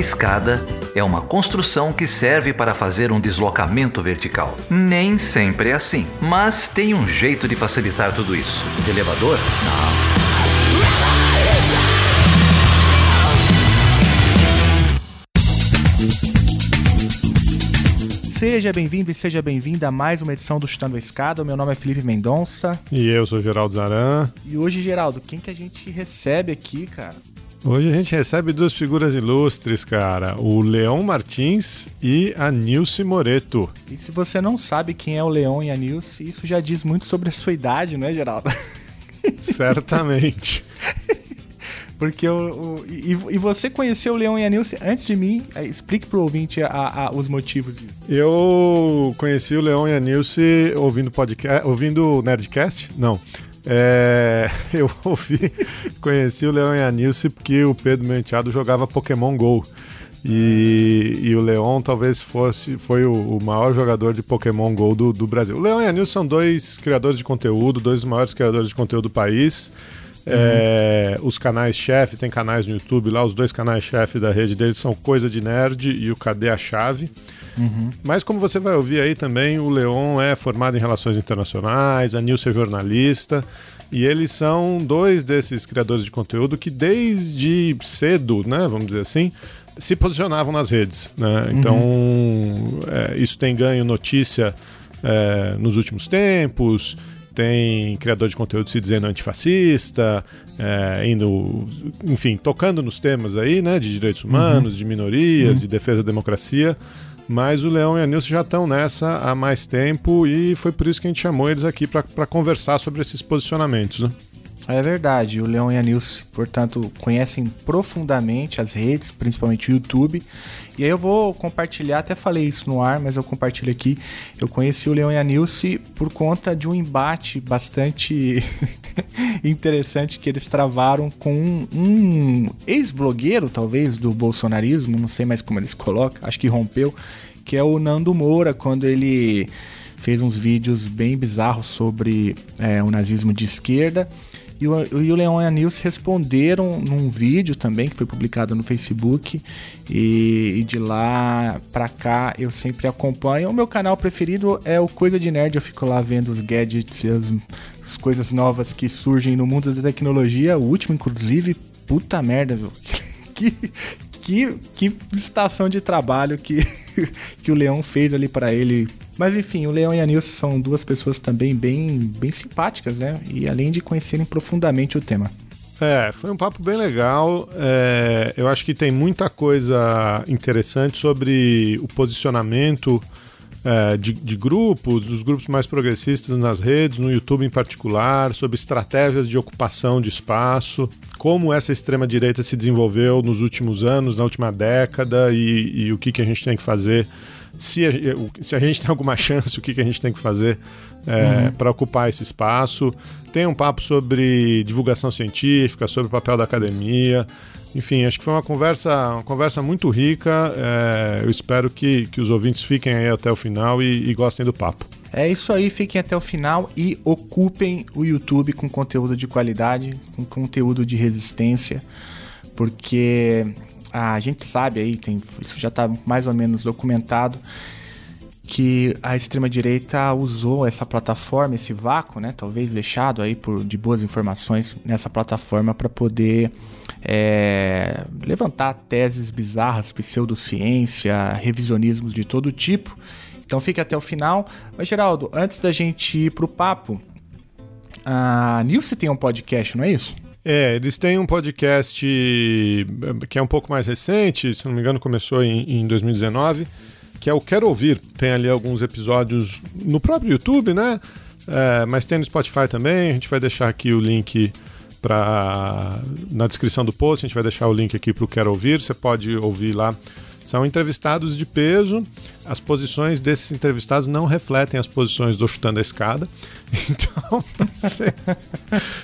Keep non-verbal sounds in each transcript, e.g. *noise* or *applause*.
escada é uma construção que serve para fazer um deslocamento vertical. Nem sempre é assim, mas tem um jeito de facilitar tudo isso. Elevador? Não. Seja bem-vindo e seja bem-vinda a mais uma edição do Chutando a Escada. O meu nome é Felipe Mendonça. E eu sou Geraldo Zaran. E hoje, Geraldo, quem que a gente recebe aqui, cara? Hoje a gente recebe duas figuras ilustres, cara. O Leão Martins e a Nilce Moreto. E se você não sabe quem é o Leão e a Nilce, isso já diz muito sobre a sua idade, não é, Geraldo? *laughs* Certamente. Porque o, e, e, você conheceu o Leão e a Nilce antes de mim. É, explique pro ouvinte a, a, os motivos disso. Eu conheci o Leão e a Nilce ouvindo podcast, ouvindo Nerdcast? Não. É, *laughs* eu ouvi, conheci o Leão e a Nilce porque o Pedro Menteado jogava Pokémon GO. E, e, o Leon talvez fosse foi o, o, maior jogador de Pokémon GO do, do Brasil. O Leon e a Nilce são dois criadores de conteúdo, dois dos maiores criadores de conteúdo do país. Uhum. É, os canais chefe, tem canais no YouTube lá, os dois canais chefe da rede deles são Coisa de Nerd e o Cadê a Chave. Uhum. Mas como você vai ouvir aí também, o Leon é formado em Relações Internacionais, a Nilce é jornalista, e eles são dois desses criadores de conteúdo que desde cedo, né, vamos dizer assim, se posicionavam nas redes. Né? Então, uhum. é, isso tem ganho notícia é, nos últimos tempos, tem criador de conteúdo se dizendo antifascista, é, indo, enfim, tocando nos temas aí, né, de direitos humanos, uhum. de minorias, uhum. de defesa da democracia. Mas o Leão e a Nilce já estão nessa há mais tempo e foi por isso que a gente chamou eles aqui para conversar sobre esses posicionamentos. Né? É verdade, o Leão e a Nilce, portanto, conhecem profundamente as redes, principalmente o YouTube. E aí eu vou compartilhar, até falei isso no ar, mas eu compartilho aqui. Eu conheci o Leão e a Nilce por conta de um embate bastante *laughs* interessante que eles travaram com um, um ex-blogueiro, talvez, do bolsonarismo, não sei mais como eles colocam, acho que rompeu, que é o Nando Moura, quando ele fez uns vídeos bem bizarros sobre é, o nazismo de esquerda. E o, e o Leon e a Nilce responderam num vídeo também que foi publicado no Facebook. E, e de lá pra cá eu sempre acompanho. O meu canal preferido é o Coisa de Nerd. Eu fico lá vendo os gadgets as, as coisas novas que surgem no mundo da tecnologia. O último, inclusive, puta merda, viu? *laughs* que, que, que estação de trabalho que, *laughs* que o Leão fez ali para ele mas enfim, o Leão e a Nilce são duas pessoas também bem, bem simpáticas, né? E além de conhecerem profundamente o tema. É, foi um papo bem legal. É, eu acho que tem muita coisa interessante sobre o posicionamento é, de, de, grupos, dos grupos mais progressistas nas redes, no YouTube em particular, sobre estratégias de ocupação de espaço, como essa extrema-direita se desenvolveu nos últimos anos, na última década e, e o que, que a gente tem que fazer se a, se a gente tem alguma chance, o que, que a gente tem que fazer é, uhum. para ocupar esse espaço. Tem um papo sobre divulgação científica, sobre o papel da academia. Enfim, acho que foi uma conversa, uma conversa muito rica. É, eu espero que, que os ouvintes fiquem aí até o final e, e gostem do papo. É isso aí, fiquem até o final e ocupem o YouTube com conteúdo de qualidade, com conteúdo de resistência, porque a gente sabe aí, tem, isso já está mais ou menos documentado, que a extrema-direita usou essa plataforma, esse vácuo, né, talvez deixado aí por, de boas informações nessa plataforma para poder é, levantar teses bizarras, pseudociência, revisionismos de todo tipo. Então fique até o final. Mas, Geraldo, antes da gente ir para o papo, a Nilce tem um podcast, não é isso? É, eles têm um podcast eh, que é um pouco mais recente, se não me engano começou em, em 2019, que é o Quero Ouvir. Tem ali alguns episódios no próprio YouTube, né? É, mas tem no Spotify também. A gente vai deixar aqui o link pra, na descrição do post. A gente vai deixar o link aqui para o Quero Ouvir. Você pode ouvir lá são entrevistados de peso. As posições desses entrevistados não refletem as posições do Chutando a Escada. *laughs* Então,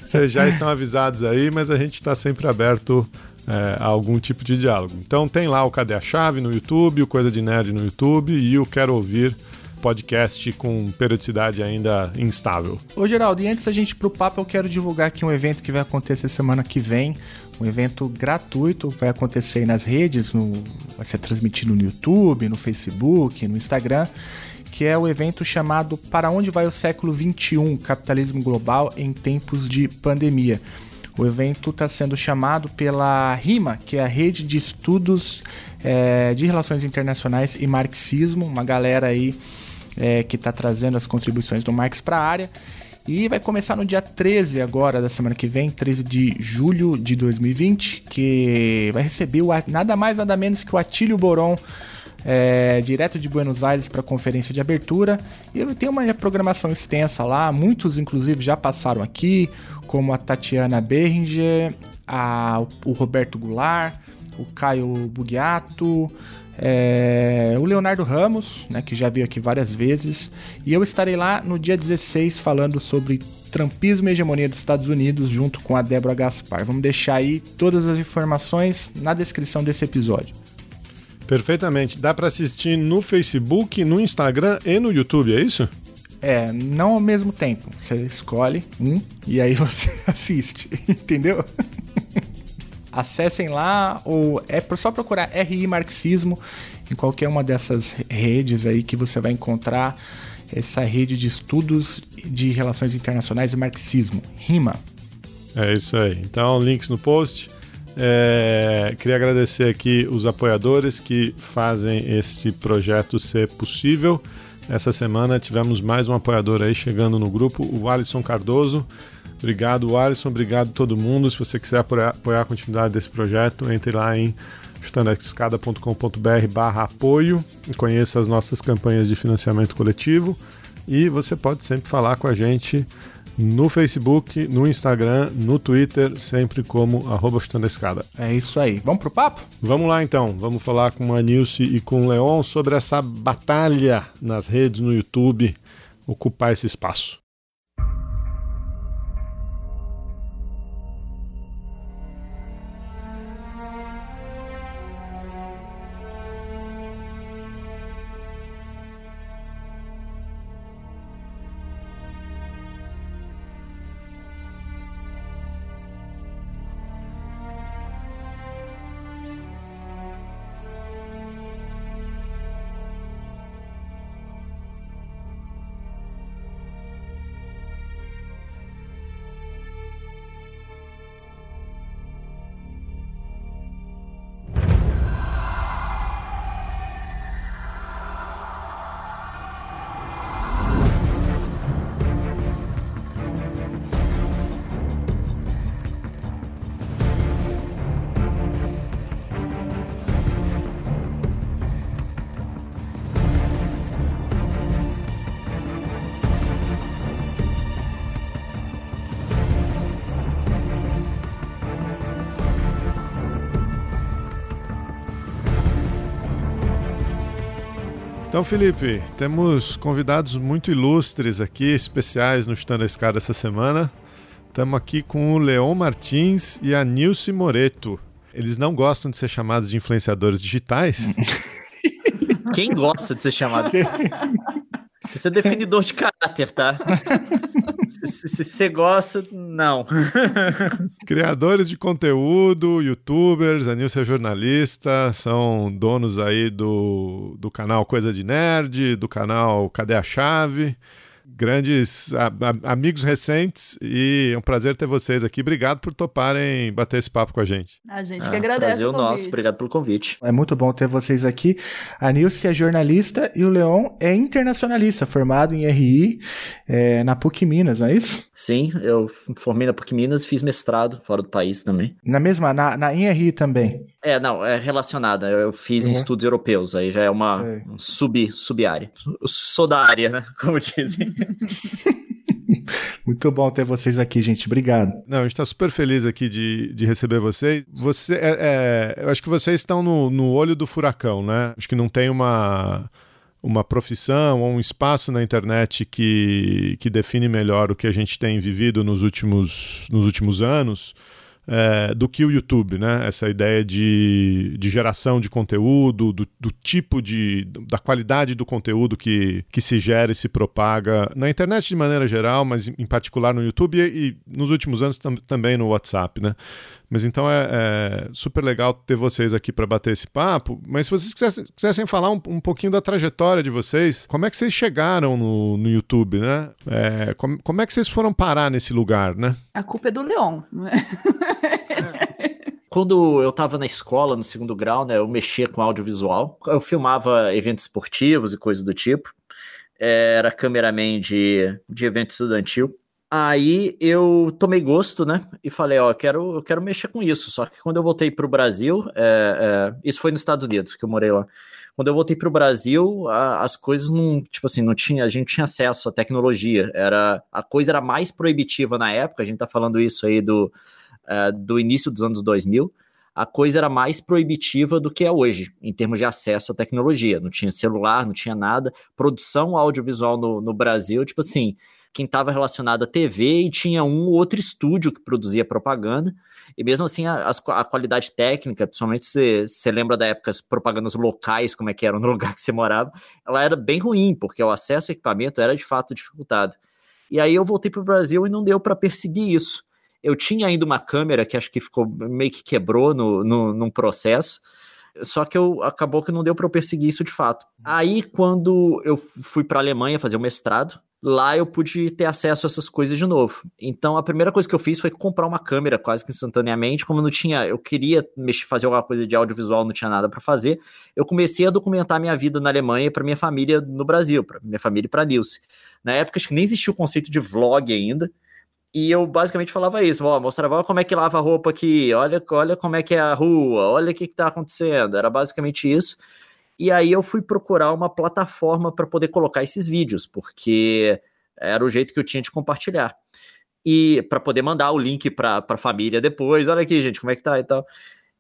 vocês já estão avisados aí, mas a gente está sempre aberto é, a algum tipo de diálogo. Então tem lá o Cadê a Chave no YouTube, o Coisa de Nerd no YouTube e o Quero Ouvir podcast com periodicidade ainda instável. Ô Geraldo, e antes da gente ir pro papo, eu quero divulgar aqui um evento que vai acontecer semana que vem. Um evento gratuito, vai acontecer aí nas redes, no, vai ser transmitido no YouTube, no Facebook, no Instagram que é o evento chamado Para Onde Vai o Século XXI Capitalismo Global em Tempos de Pandemia. O evento está sendo chamado pela RIMA, que é a Rede de Estudos é, de Relações Internacionais e Marxismo, uma galera aí é, que está trazendo as contribuições do Marx para a área. E vai começar no dia 13 agora da semana que vem, 13 de julho de 2020, que vai receber o, nada mais nada menos que o Atílio Boron, é, direto de Buenos Aires para a conferência de abertura. E tem uma programação extensa lá, muitos inclusive já passaram aqui, como a Tatiana Berringer, a, o Roberto Goulart, o Caio Bugiato, é, o Leonardo Ramos, né, que já veio aqui várias vezes, e eu estarei lá no dia 16 falando sobre Trumpismo e hegemonia dos Estados Unidos, junto com a Débora Gaspar. Vamos deixar aí todas as informações na descrição desse episódio. Perfeitamente. Dá para assistir no Facebook, no Instagram e no YouTube, é isso? É, não ao mesmo tempo. Você escolhe um e aí você *laughs* assiste, entendeu? Acessem lá ou é só procurar RI Marxismo em qualquer uma dessas redes aí que você vai encontrar essa rede de estudos de relações internacionais e marxismo, RIMA. É isso aí. Então, links no post. É, queria agradecer aqui os apoiadores que fazem esse projeto ser possível. Essa semana tivemos mais um apoiador aí chegando no grupo, o Alisson Cardoso. Obrigado, Alisson. Obrigado todo mundo. Se você quiser apoiar, a continuidade desse projeto, entre lá em chutandescada.com.br barra apoio e conheça as nossas campanhas de financiamento coletivo. E você pode sempre falar com a gente no Facebook, no Instagram, no Twitter, sempre como arroba chutando a escada. É isso aí. Vamos pro papo? Vamos lá então. Vamos falar com a Nilce e com o Leon sobre essa batalha nas redes, no YouTube, ocupar esse espaço. Então, Felipe, temos convidados muito ilustres aqui, especiais no Chutando a Escada essa semana. Estamos aqui com o Leon Martins e a Nilce Moreto. Eles não gostam de ser chamados de influenciadores digitais. *laughs* Quem gosta de ser chamado? Você é definidor de caráter, tá? *laughs* Se você gosta, não. *laughs* Criadores de conteúdo, youtubers, a Nilce é jornalista, são donos aí do, do canal Coisa de Nerd, do canal Cadê a Chave? Grandes a, a, amigos recentes e é um prazer ter vocês aqui. Obrigado por toparem bater esse papo com a gente. A gente ah, que agradece. Prazer o nosso, obrigado pelo convite. É muito bom ter vocês aqui. A Nilce é jornalista e o Leon é internacionalista, formado em RI é, na PUC Minas, não é isso? Sim, eu formei na PUC Minas e fiz mestrado fora do país também. Na mesma, na, na em RI também? É, não, é relacionada. Eu fiz uhum. em estudos europeus, aí já é uma um sub, sub-área. Sou da área, né? *laughs* Como dizem. *laughs* Muito bom ter vocês aqui, gente. Obrigado. Não, a gente está super feliz aqui de, de receber vocês. Você, é, é, eu acho que vocês estão no, no olho do furacão, né? Acho que não tem uma, uma profissão ou um espaço na internet que, que define melhor o que a gente tem vivido nos últimos, nos últimos anos. É, do que o YouTube, né? Essa ideia de, de geração de conteúdo, do, do tipo de. da qualidade do conteúdo que, que se gera e se propaga na internet de maneira geral, mas em particular no YouTube e, e nos últimos anos tam, também no WhatsApp, né? Mas então é, é super legal ter vocês aqui para bater esse papo. Mas se vocês quisessem, quisessem falar um, um, pouquinho da trajetória de vocês, como é que vocês chegaram no, no YouTube, né? É, como, como é que vocês foram parar nesse lugar, né? A culpa é do Leon. *laughs* quando eu estava na escola, no segundo grau, né, eu mexia com audiovisual. Eu filmava eventos esportivos e coisas do tipo. Era cameraman de, de evento estudantil. Aí eu tomei gosto, né? E falei, ó, eu quero, eu quero mexer com isso. Só que quando eu voltei para o Brasil, é, é, isso foi nos Estados Unidos que eu morei lá. Quando eu voltei para o Brasil, a, as coisas não, tipo assim, não tinha, a gente tinha acesso à tecnologia. Era a coisa era mais proibitiva na época. A gente tá falando isso aí do, é, do início dos anos 2000 a coisa era mais proibitiva do que é hoje, em termos de acesso à tecnologia. Não tinha celular, não tinha nada. Produção audiovisual no, no Brasil, tipo assim, quem estava relacionado à TV e tinha um ou outro estúdio que produzia propaganda. E mesmo assim, a, a qualidade técnica, principalmente se você lembra da época as propagandas locais, como é que eram no *laughs* lugar que você morava, ela era bem ruim, porque o acesso ao equipamento era de fato dificultado. E aí eu voltei para o Brasil e não deu para perseguir isso. Eu tinha ainda uma câmera que acho que ficou meio que quebrou no, no, num processo, só que eu acabou que não deu para eu perseguir isso de fato. Aí, quando eu fui para a Alemanha fazer o mestrado, lá eu pude ter acesso a essas coisas de novo. Então a primeira coisa que eu fiz foi comprar uma câmera quase que instantaneamente, como não tinha, eu queria mexer, fazer alguma coisa de audiovisual, não tinha nada para fazer. Eu comecei a documentar minha vida na Alemanha para minha família no Brasil, para minha família e para Nilce. Na época acho que nem existia o conceito de vlog ainda. E eu basicamente falava isso, ó, mostrava como é que lava a roupa aqui, olha, olha como é que é a rua, olha o que, que tá acontecendo. Era basicamente isso. E aí eu fui procurar uma plataforma para poder colocar esses vídeos, porque era o jeito que eu tinha de compartilhar. E para poder mandar o link para a família depois, olha aqui, gente, como é que tá e tal.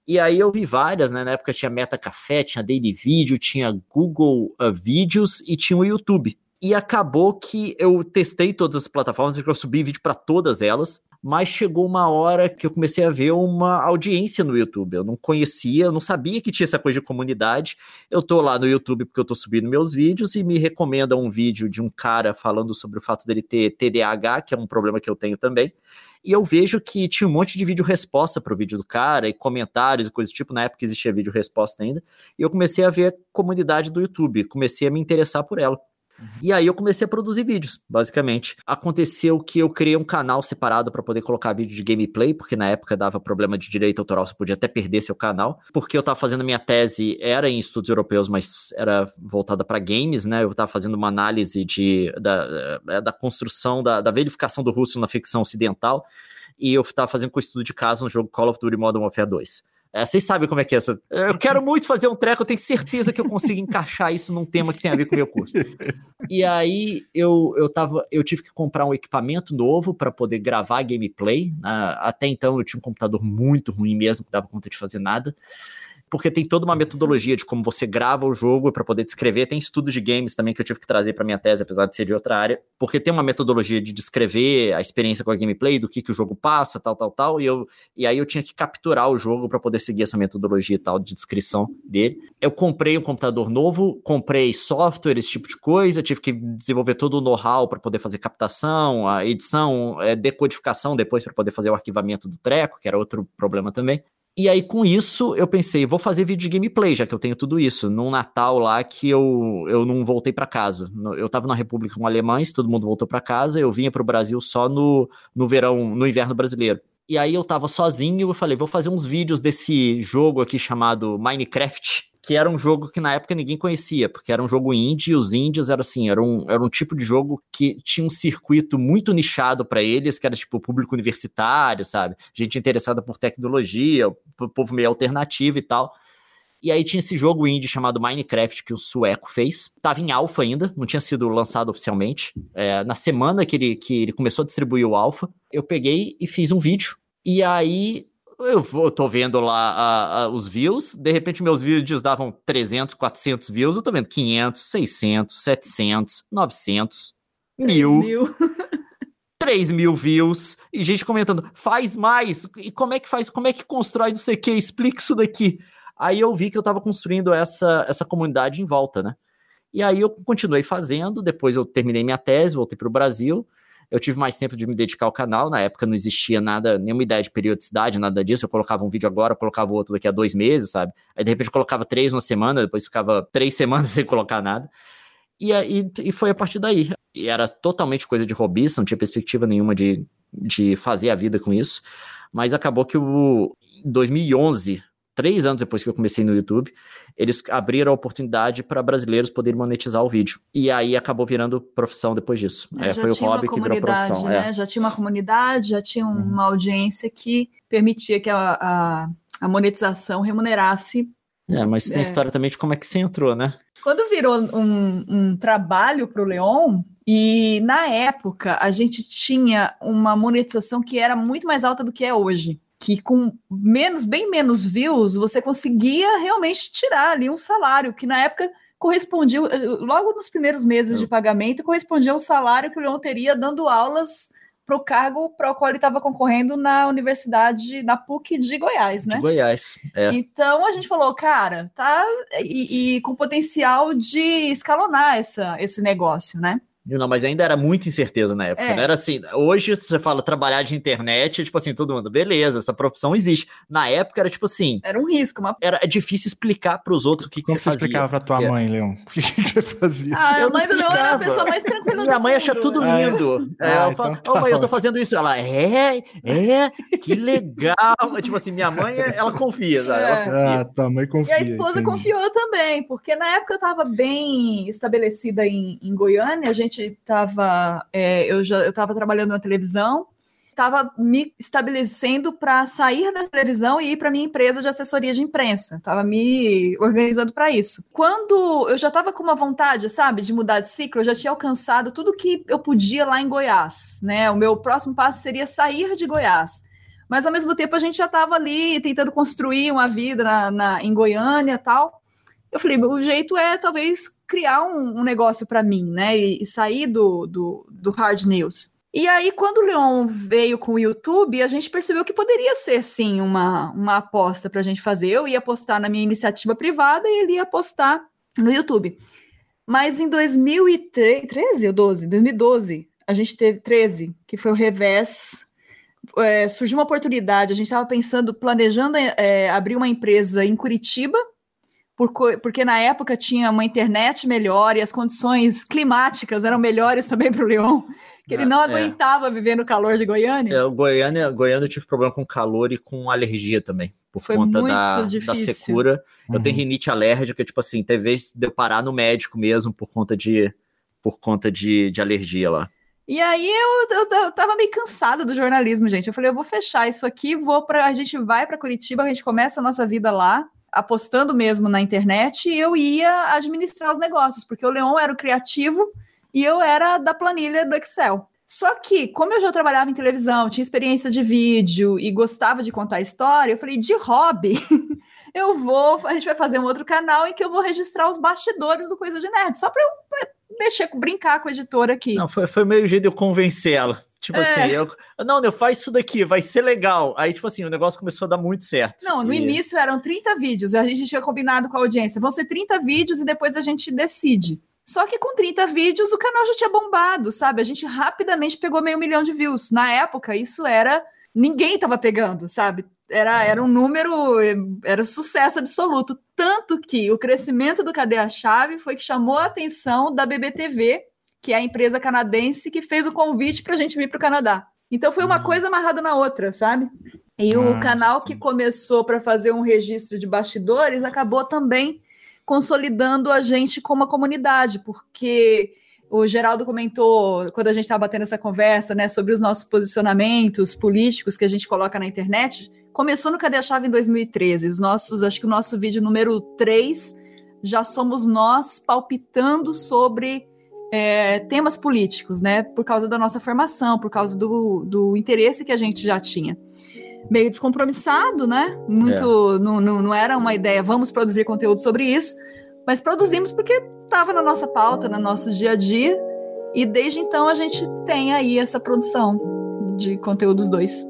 E aí eu vi várias, né? Na época tinha Meta Café, tinha Daily Video, tinha Google uh, Vídeos e tinha o YouTube. E acabou que eu testei todas as plataformas, eu subi vídeo para todas elas mas chegou uma hora que eu comecei a ver uma audiência no YouTube. Eu não conhecia, eu não sabia que tinha essa coisa de comunidade. Eu tô lá no YouTube porque eu tô subindo meus vídeos e me recomenda um vídeo de um cara falando sobre o fato dele ter TDAH, que é um problema que eu tenho também. E eu vejo que tinha um monte de vídeo resposta pro vídeo do cara, e comentários e coisas do tipo, na época existia vídeo resposta ainda. E eu comecei a ver a comunidade do YouTube, comecei a me interessar por ela. Uhum. E aí eu comecei a produzir vídeos, basicamente. Aconteceu que eu criei um canal separado para poder colocar vídeo de gameplay, porque na época dava problema de direito autoral, você podia até perder seu canal. Porque eu tava fazendo minha tese, era em estudos europeus, mas era voltada para games, né? Eu tava fazendo uma análise de, da, da construção, da, da verificação do russo na ficção ocidental. E eu tava fazendo com estudo de caso no jogo Call of Duty Modern Warfare 2. É, vocês sabem como é que é essa. Eu quero muito fazer um treco, eu tenho certeza que eu consigo encaixar isso num tema que tem a ver com o meu curso. E aí eu, eu, tava, eu tive que comprar um equipamento novo para poder gravar gameplay. Uh, até então eu tinha um computador muito ruim mesmo, que dava conta de fazer nada porque tem toda uma metodologia de como você grava o jogo para poder descrever. Tem estudos de games também que eu tive que trazer para minha tese, apesar de ser de outra área, porque tem uma metodologia de descrever a experiência com a gameplay, do que, que o jogo passa, tal, tal, tal. E, eu, e aí eu tinha que capturar o jogo para poder seguir essa metodologia e tal de descrição dele. Eu comprei um computador novo, comprei software, esse tipo de coisa, tive que desenvolver todo o know-how para poder fazer captação, a edição, é, decodificação depois para poder fazer o arquivamento do treco, que era outro problema também. E aí, com isso, eu pensei, vou fazer vídeo de gameplay, já que eu tenho tudo isso. Num Natal lá que eu, eu não voltei para casa. Eu tava na República com alemães, todo mundo voltou para casa, eu vinha pro Brasil só no, no verão, no inverno brasileiro. E aí eu tava sozinho e falei, vou fazer uns vídeos desse jogo aqui chamado Minecraft, que era um jogo que na época ninguém conhecia, porque era um jogo indie, e os indies era assim, era um, era um tipo de jogo que tinha um circuito muito nichado para eles, que era tipo público universitário, sabe? Gente interessada por tecnologia, povo meio alternativo e tal. E aí tinha esse jogo indie chamado Minecraft que o Sueco fez. Tava em alfa ainda, não tinha sido lançado oficialmente. É, na semana que ele, que ele começou a distribuir o alfa, eu peguei e fiz um vídeo. E aí eu vou, tô vendo lá a, a, os views, de repente meus vídeos davam 300, 400 views, eu tô vendo 500, 600, 700, 900, mil. mil. *laughs* 3 mil views e gente comentando, faz mais, e como é que faz, como é que constrói não sei o que, explica isso daqui. Aí eu vi que eu estava construindo essa, essa comunidade em volta, né? E aí eu continuei fazendo, depois eu terminei minha tese, voltei para o Brasil, eu tive mais tempo de me dedicar ao canal, na época não existia nada, nenhuma ideia de periodicidade, nada disso, eu colocava um vídeo agora, colocava outro daqui a dois meses, sabe? Aí de repente colocava três uma semana, depois ficava três *laughs* semanas sem colocar nada. E, e, e foi a partir daí. E era totalmente coisa de hobbyista, não tinha perspectiva nenhuma de, de fazer a vida com isso. Mas acabou que o 2011, três anos depois que eu comecei no YouTube, eles abriram a oportunidade para brasileiros poderem monetizar o vídeo. E aí acabou virando profissão depois disso. É, foi o hobby que virou profissão. Né? É. Já tinha uma comunidade, já tinha uhum. uma audiência que permitia que a, a, a monetização remunerasse. É, mas tem é. história também de como é que você entrou, né? Quando virou um, um trabalho para o Leon, e na época a gente tinha uma monetização que era muito mais alta do que é hoje. Que com menos, bem menos views, você conseguia realmente tirar ali um salário, que na época correspondia, logo nos primeiros meses de pagamento, correspondia ao salário que o Leon teria dando aulas para o cargo para o qual ele estava concorrendo na universidade, na PUC de Goiás, né? De Goiás, é. Então a gente falou, cara, tá e, e com potencial de escalonar essa, esse negócio, né? Não, mas ainda era muita incerteza na época. É. Não era assim. Hoje você fala trabalhar de internet, tipo assim, todo mundo, beleza, essa profissão existe. Na época era tipo assim. Era um risco, uma... Era é difícil explicar para os outros o que, que você fazia. Como você explicava para tua mãe, Leon? *laughs* O que, que, você fazia? Ah, eu a mãe do Leon era a pessoa mais tranquila Minha mãe acha tudo ah, é? lindo. É, ah, eu falo, então, tá oh, mãe, eu tô fazendo isso. Ela, é, é, que legal. *laughs* tipo assim, minha mãe, ela confia, sabe? Ela confia. Ah, tua mãe confia. E a esposa entendi. confiou também, porque na época eu tava bem estabelecida em, em Goiânia, a gente tava é, eu já estava trabalhando na televisão, estava me estabelecendo para sair da televisão e ir para minha empresa de assessoria de imprensa. Estava me organizando para isso. Quando eu já estava com uma vontade, sabe, de mudar de ciclo, eu já tinha alcançado tudo que eu podia lá em Goiás, né? O meu próximo passo seria sair de Goiás. Mas ao mesmo tempo a gente já estava ali tentando construir uma vida na, na em Goiânia tal. Eu falei, o jeito é talvez criar um, um negócio para mim, né? E, e, sair do, do, do hard news. E aí, quando o Leon veio com o YouTube, a gente percebeu que poderia ser, sim, uma, uma aposta para a gente fazer. Eu ia apostar na minha iniciativa privada e ele ia apostar no YouTube. Mas em 2013 ou 12? 2012, a gente teve 13, que foi o revés. É, surgiu uma oportunidade, a gente estava pensando, planejando é, abrir uma empresa em Curitiba, porque na época tinha uma internet melhor e as condições climáticas eram melhores também para o Leon, que ele não é. aguentava viver no calor de Goiânia. É, Goiânia, Goiânia eu tive problema com calor e com alergia também, por Foi conta da, da secura. Uhum. Eu tenho uhum. rinite alérgica, tipo assim, teve vez de eu parar no médico mesmo por conta de, por conta de, de alergia lá. E aí eu, eu, eu tava meio cansada do jornalismo, gente. Eu falei, eu vou fechar isso aqui, vou para a gente vai para Curitiba, a gente começa a nossa vida lá apostando mesmo na internet eu ia administrar os negócios, porque o Leon era o criativo e eu era da planilha do Excel. Só que, como eu já trabalhava em televisão, tinha experiência de vídeo e gostava de contar história, eu falei, de hobby, *laughs* eu vou, a gente vai fazer um outro canal em que eu vou registrar os bastidores do Coisa de Nerd, só para eu mexer, brincar com a editora aqui. Não, foi, foi meio jeito de eu convencer ela. Tipo é. assim, eu, não, eu faz isso daqui, vai ser legal. Aí, tipo assim, o negócio começou a dar muito certo. Não, no e... início eram 30 vídeos, a gente tinha combinado com a audiência, vão ser 30 vídeos e depois a gente decide. Só que com 30 vídeos o canal já tinha bombado, sabe? A gente rapidamente pegou meio milhão de views. Na época, isso era. Ninguém tava pegando, sabe? Era, era um número, era sucesso absoluto. Tanto que o crescimento do Cadê a Chave foi que chamou a atenção da BBTV, que é a empresa canadense que fez o convite para a gente vir para o Canadá. Então foi uma uhum. coisa amarrada na outra, sabe? E o ah. canal que começou para fazer um registro de bastidores acabou também consolidando a gente como uma comunidade, porque o Geraldo comentou quando a gente estava batendo essa conversa, né, sobre os nossos posicionamentos políticos que a gente coloca na internet. Começou no Cadê a Chave em 2013. Os nossos, acho que o nosso vídeo número 3 já somos nós palpitando sobre é, temas políticos, né? Por causa da nossa formação, por causa do, do interesse que a gente já tinha. Meio descompromissado, né? Muito. É. Não, não, não era uma ideia, vamos produzir conteúdo sobre isso, mas produzimos porque estava na nossa pauta, no nosso dia a dia. E desde então a gente tem aí essa produção de conteúdos dois.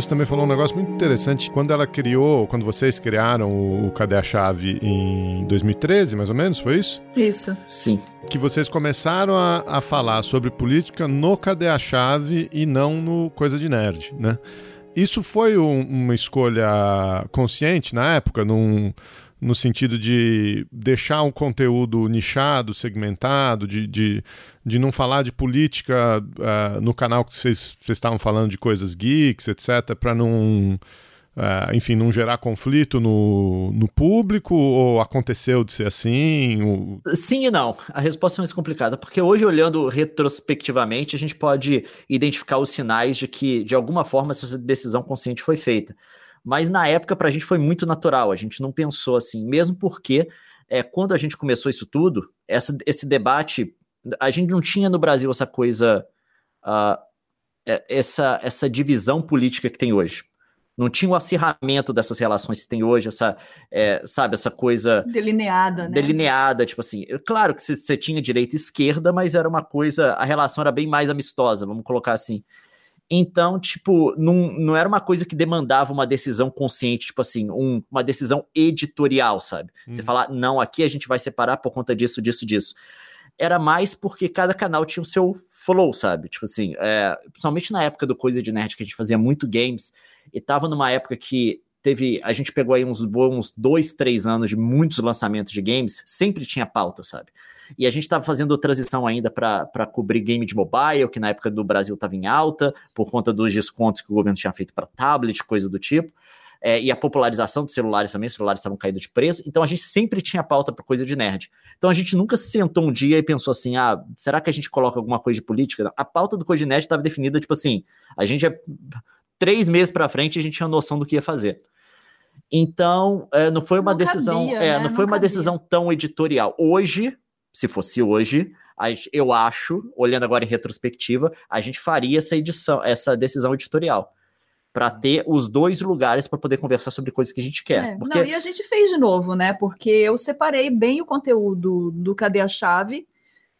Nilce também falou um negócio muito interessante. Quando ela criou, quando vocês criaram o Cadê a Chave em 2013, mais ou menos, foi isso? Isso. Sim. Que vocês começaram a, a falar sobre política no Cadê a Chave e não no Coisa de Nerd, né? Isso foi um, uma escolha consciente na época, num no sentido de deixar um conteúdo nichado, segmentado, de, de, de não falar de política uh, no canal que vocês, estavam falando de coisas geeks, etc., para não. Uh, enfim, não gerar conflito no, no público ou aconteceu de ser assim? Ou... Sim e não. A resposta é mais complicada, porque hoje, olhando retrospectivamente, a gente pode identificar os sinais de que, de alguma forma, essa decisão consciente foi feita. Mas na época, para a gente foi muito natural, a gente não pensou assim, mesmo porque é, quando a gente começou isso tudo, essa, esse debate, a gente não tinha no Brasil essa coisa, uh, essa, essa divisão política que tem hoje. Não tinha o acirramento dessas relações que tem hoje, essa, é, sabe, essa coisa. Delineada, né? Delineada, tipo assim. Claro que você tinha direita e esquerda, mas era uma coisa. A relação era bem mais amistosa, vamos colocar assim. Então, tipo, não, não era uma coisa que demandava uma decisão consciente, tipo assim, um, uma decisão editorial, sabe? Hum. Você falar, não, aqui a gente vai separar por conta disso, disso, disso. Era mais porque cada canal tinha o seu flow, sabe? Tipo assim, é, principalmente na época do Coisa de Nerd, que a gente fazia muito games, e tava numa época que teve. A gente pegou aí uns bons dois, três anos de muitos lançamentos de games, sempre tinha pauta, sabe? E a gente estava fazendo transição ainda para cobrir game de mobile, que na época do Brasil estava em alta, por conta dos descontos que o governo tinha feito para tablet, coisa do tipo. É, e a popularização dos celulares também, os celulares estavam caindo de preço, então a gente sempre tinha pauta para coisa de nerd. Então a gente nunca se sentou um dia e pensou assim: ah, será que a gente coloca alguma coisa de política? A pauta do coisa de nerd estava definida, tipo assim, a gente é três meses para frente a gente tinha noção do que ia fazer. Então, é, não foi uma não decisão, cabia, é, né? não foi não uma cabia. decisão tão editorial. Hoje, se fosse hoje, eu acho, olhando agora em retrospectiva, a gente faria essa edição, essa decisão editorial para ter os dois lugares para poder conversar sobre coisas que a gente quer. É, porque... Não, e a gente fez de novo, né? Porque eu separei bem o conteúdo do Cadê a Chave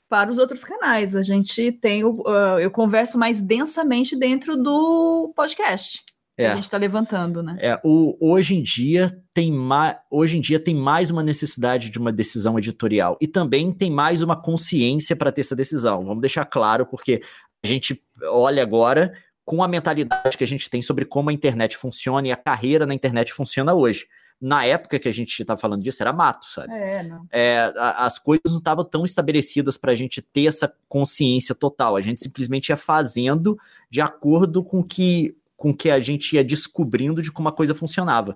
para os outros canais. A gente tem, o, uh, eu converso mais densamente dentro do podcast é. a gente está levantando, né? É, o, hoje em dia tem mais, hoje em dia tem mais uma necessidade de uma decisão editorial e também tem mais uma consciência para ter essa decisão. Vamos deixar claro, porque a gente olha agora com a mentalidade que a gente tem sobre como a internet funciona e a carreira na internet funciona hoje. Na época que a gente estava falando disso, era mato, sabe? É, não. É, as coisas não estavam tão estabelecidas para a gente ter essa consciência total. A gente simplesmente ia fazendo de acordo com que com que a gente ia descobrindo de como a coisa funcionava.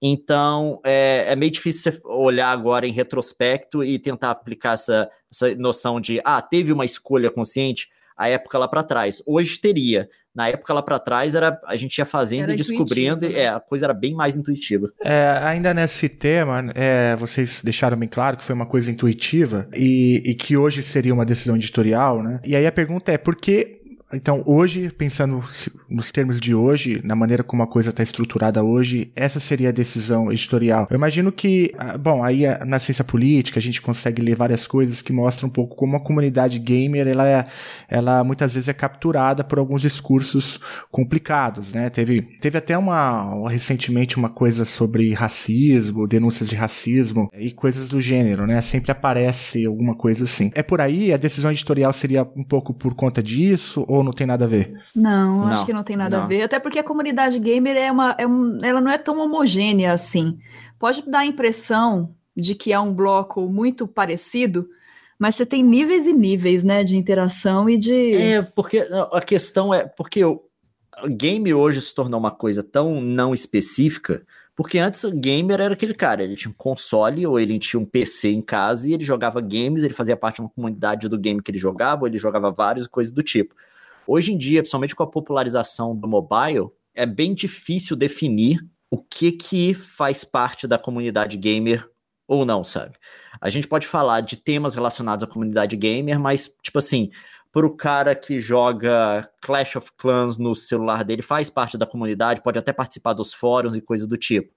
Então, é, é, meio difícil você olhar agora em retrospecto e tentar aplicar essa, essa noção de, ah, teve uma escolha consciente a época lá para trás. Hoje teria. Na época lá para trás, era a gente ia fazendo era e descobrindo, né? é, a coisa era bem mais intuitiva. É, ainda nesse tema, é, vocês deixaram bem claro que foi uma coisa intuitiva e, e que hoje seria uma decisão editorial, né? E aí a pergunta é, por que então, hoje, pensando nos termos de hoje, na maneira como a coisa está estruturada hoje, essa seria a decisão editorial. Eu imagino que, ah, bom, aí na ciência política a gente consegue ler várias coisas que mostram um pouco como a comunidade gamer, ela, é, ela muitas vezes é capturada por alguns discursos complicados, né? Teve, teve até uma, recentemente uma coisa sobre racismo, denúncias de racismo e coisas do gênero, né? Sempre aparece alguma coisa assim. É por aí? A decisão editorial seria um pouco por conta disso? ou não tem nada a ver? Não, não acho que não tem nada não. a ver. Até porque a comunidade gamer é uma, é um, ela não é tão homogênea assim. Pode dar a impressão de que é um bloco muito parecido, mas você tem níveis e níveis, né, de interação e de. É, porque a questão é. Porque o game hoje se tornou uma coisa tão não específica. Porque antes o gamer era aquele cara, ele tinha um console ou ele tinha um PC em casa e ele jogava games, ele fazia parte de uma comunidade do game que ele jogava, ou ele jogava vários coisas do tipo. Hoje em dia, principalmente com a popularização do mobile, é bem difícil definir o que que faz parte da comunidade gamer ou não, sabe? A gente pode falar de temas relacionados à comunidade gamer, mas, tipo assim, para o cara que joga Clash of Clans no celular dele, faz parte da comunidade, pode até participar dos fóruns e coisa do tipo.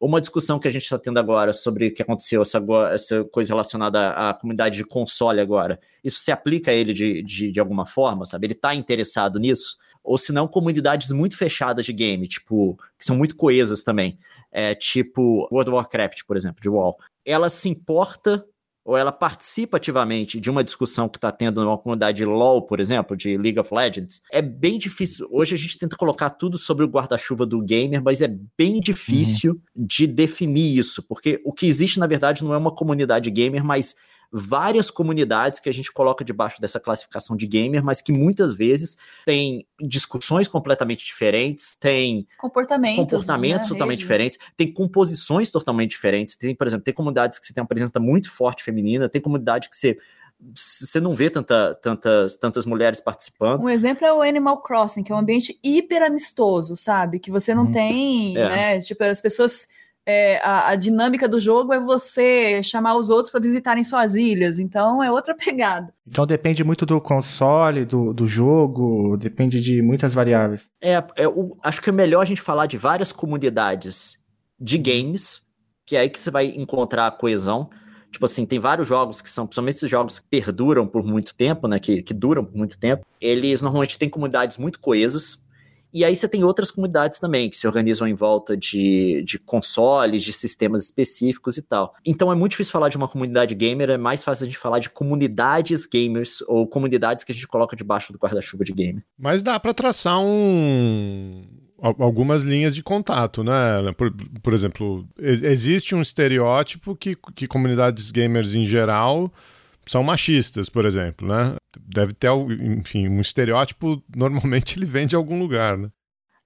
Uma discussão que a gente está tendo agora sobre o que aconteceu, essa, essa, coisa relacionada à comunidade de console agora, isso se aplica a ele de, de, de alguma forma, sabe? Ele está interessado nisso? Ou se não, comunidades muito fechadas de game, tipo, que são muito coesas também é, tipo World of Warcraft, por exemplo, de WoW, ela se importa ou ela participa ativamente de uma discussão que está tendo numa comunidade de LoL, por exemplo, de League of Legends, é bem difícil. Hoje a gente tenta colocar tudo sobre o guarda-chuva do gamer, mas é bem difícil uhum. de definir isso, porque o que existe, na verdade, não é uma comunidade gamer, mas várias comunidades que a gente coloca debaixo dessa classificação de gamer, mas que muitas vezes tem discussões completamente diferentes, tem comportamentos, comportamentos né, totalmente rede. diferentes, tem composições totalmente diferentes. Tem, por exemplo, tem comunidades que você tem uma presença muito forte feminina, tem comunidade que você você não vê tanta, tantas, tantas mulheres participando. Um exemplo é o Animal Crossing, que é um ambiente hiper amistoso, sabe? Que você não hum. tem, é. né? Tipo, as pessoas é, a, a, dinâmica do jogo é você chamar os outros para visitarem suas ilhas. Então é outra *laughs* pegada. Então depende muito do console, do, do jogo, depende de muitas variáveis. É, é o, acho que é melhor a gente falar de várias comunidades de games, que é aí que você vai encontrar a coesão. Tipo assim, tem vários jogos que são, principalmente esses jogos que perduram por muito tempo, né? Que, que duram por muito tempo. Eles normalmente têm comunidades muito coesas e aí você tem outras comunidades também que se organizam em volta de, de consoles, de sistemas específicos e tal. Então é muito difícil falar de uma comunidade gamer, é mais fácil a gente falar de comunidades gamers ou comunidades que a gente coloca debaixo do guarda-chuva de gamer. Mas dá para traçar um algumas linhas de contato, né? Por, por exemplo, existe um estereótipo que, que comunidades gamers em geral são machistas, por exemplo, né? Deve ter, enfim, um estereótipo, normalmente ele vem de algum lugar, né?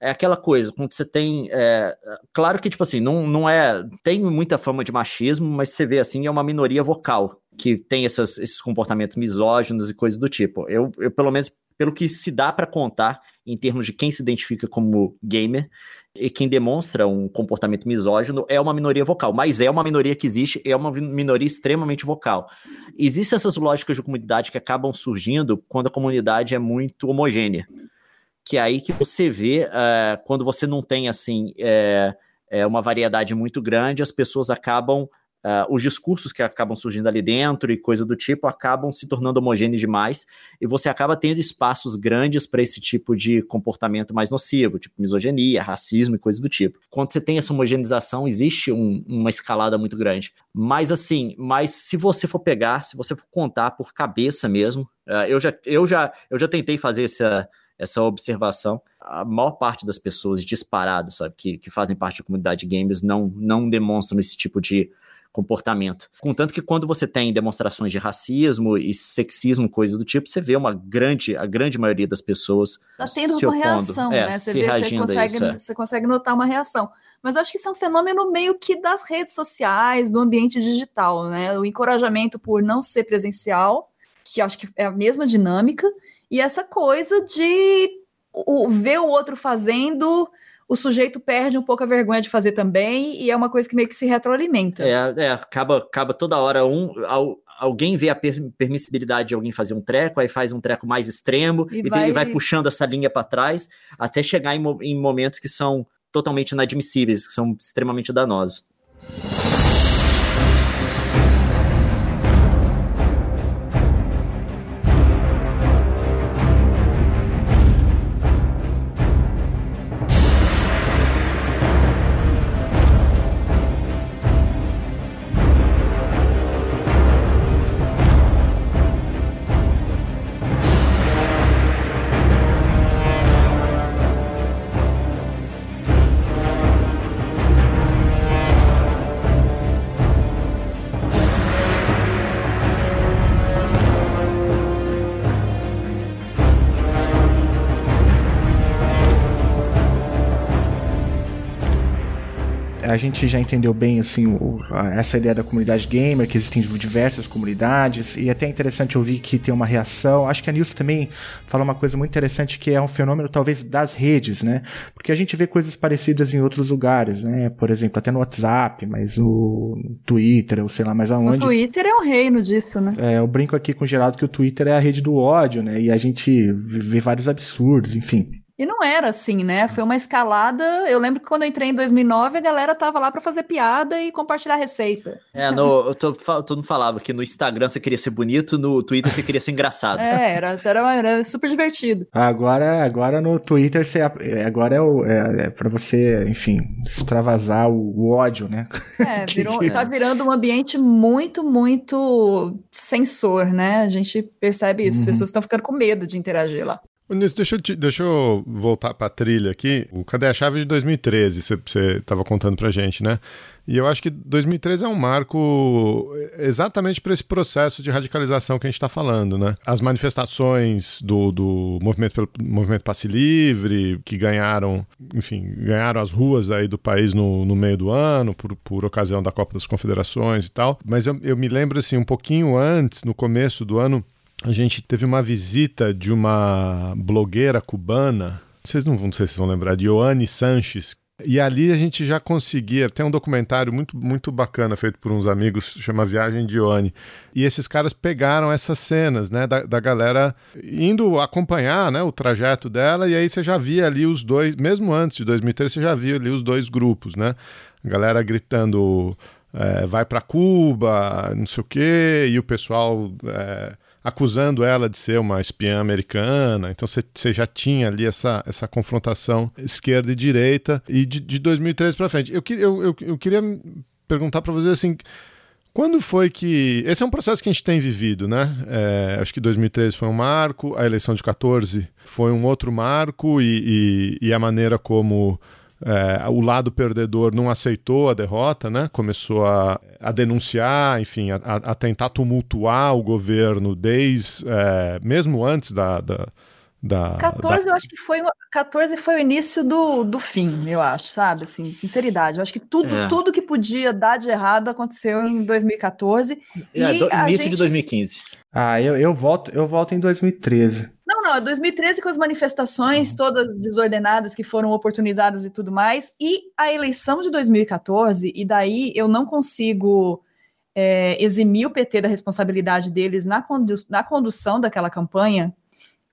É aquela coisa, quando você tem. É, claro que, tipo assim, não, não é. Tem muita fama de machismo, mas você vê assim, é uma minoria vocal que tem essas, esses comportamentos misóginos e coisas do tipo. Eu, eu pelo menos, pelo que se dá para contar, em termos de quem se identifica como gamer, e quem demonstra um comportamento misógino é uma minoria vocal, mas é uma minoria que existe, é uma minoria extremamente vocal. Existem essas lógicas de comunidade que acabam surgindo quando a comunidade é muito homogênea, que é aí que você vê uh, quando você não tem assim é, uma variedade muito grande, as pessoas acabam Uh, os discursos que acabam surgindo ali dentro e coisa do tipo acabam se tornando homogêneos demais e você acaba tendo espaços grandes para esse tipo de comportamento mais nocivo, tipo misoginia, racismo e coisa do tipo. Quando você tem essa homogeneização, existe um, uma escalada muito grande. Mas assim, mas se você for pegar, se você for contar por cabeça mesmo, uh, eu, já, eu, já, eu já tentei fazer essa, essa observação. A maior parte das pessoas disparado, sabe, que, que fazem parte da comunidade de games não, não demonstram esse tipo de comportamento. Contanto que quando você tem demonstrações de racismo e sexismo, coisas do tipo, você vê uma grande, a grande maioria das pessoas tá tendo se uma reação, é, né? Você, vê, você, consegue, isso, é. você consegue notar uma reação. Mas eu acho que isso é um fenômeno meio que das redes sociais, do ambiente digital, né? O encorajamento por não ser presencial, que acho que é a mesma dinâmica, e essa coisa de o, ver o outro fazendo o sujeito perde um pouco a vergonha de fazer também, e é uma coisa que meio que se retroalimenta. É, é acaba, acaba toda hora um. Alguém vê a permissibilidade de alguém fazer um treco, aí faz um treco mais extremo, e, e vai... Tem, vai puxando essa linha para trás, até chegar em, em momentos que são totalmente inadmissíveis, que são extremamente danosos. Gente já entendeu bem assim o, a, essa ideia da comunidade gamer, que existem diversas comunidades, e é até interessante ouvir que tem uma reação. Acho que a Nilce também fala uma coisa muito interessante que é um fenômeno talvez das redes, né? Porque a gente vê coisas parecidas em outros lugares, né? Por exemplo, até no WhatsApp, mas o Twitter, ou sei lá mais aonde. O Twitter é um reino disso, né? É, eu brinco aqui com o Geraldo que o Twitter é a rede do ódio, né? E a gente vê vários absurdos, enfim. E não era assim, né? Foi uma escalada. Eu lembro que quando eu entrei em 2009, a galera tava lá para fazer piada e compartilhar receita. É, no, tô, todo mundo falava que no Instagram você queria ser bonito, no Twitter você queria ser engraçado. É, era, era, era super divertido. Agora, agora no Twitter, você, agora é, o, é, é para você, enfim, extravasar o, o ódio, né? É, *laughs* virou, tá virando um ambiente muito, muito sensor, né? A gente percebe isso. As uhum. pessoas estão ficando com medo de interagir lá. Nilson, deixa eu, deixa eu voltar para a trilha aqui. O Cadê a Chave de 2013, você estava contando para gente, né? E eu acho que 2013 é um marco exatamente para esse processo de radicalização que a gente está falando, né? As manifestações do, do movimento pelo movimento passe livre, que ganharam, enfim, ganharam as ruas aí do país no, no meio do ano, por, por ocasião da Copa das Confederações e tal. Mas eu, eu me lembro, assim, um pouquinho antes, no começo do ano, a gente teve uma visita de uma blogueira cubana, vocês não, não sei se vocês vão lembrar, de Ioane Sanches. E ali a gente já conseguia, tem um documentário muito, muito bacana feito por uns amigos, chama Viagem de Ioane. E esses caras pegaram essas cenas, né, da, da galera indo acompanhar, né, o trajeto dela, e aí você já via ali os dois, mesmo antes de 2013, você já via ali os dois grupos, né? A galera gritando, é, vai para Cuba, não sei o quê, e o pessoal... É, acusando ela de ser uma espiã americana. Então você já tinha ali essa, essa confrontação esquerda e direita. E de, de 2013 para frente. Eu, eu, eu, eu queria perguntar para você assim. Quando foi que. Esse é um processo que a gente tem vivido, né? É, acho que 2013 foi um marco, a eleição de 14 foi um outro marco, e, e, e a maneira como é, o lado perdedor não aceitou a derrota, né? começou a, a denunciar, enfim, a, a, tentar tumultuar o governo desde, é, mesmo antes da, da da, 14 da... eu acho que foi 14 foi o início do, do fim, eu acho, sabe? Assim, sinceridade. Eu acho que tudo, é. tudo que podia dar de errado aconteceu em 2014 é, e do, início gente... de 2015. Ah, eu, eu volto, eu volto em 2013. Não, não, é 2013 com as manifestações uhum. todas desordenadas que foram oportunizadas e tudo mais, e a eleição de 2014, e daí eu não consigo é, eximir o PT da responsabilidade deles na, condu na condução daquela campanha,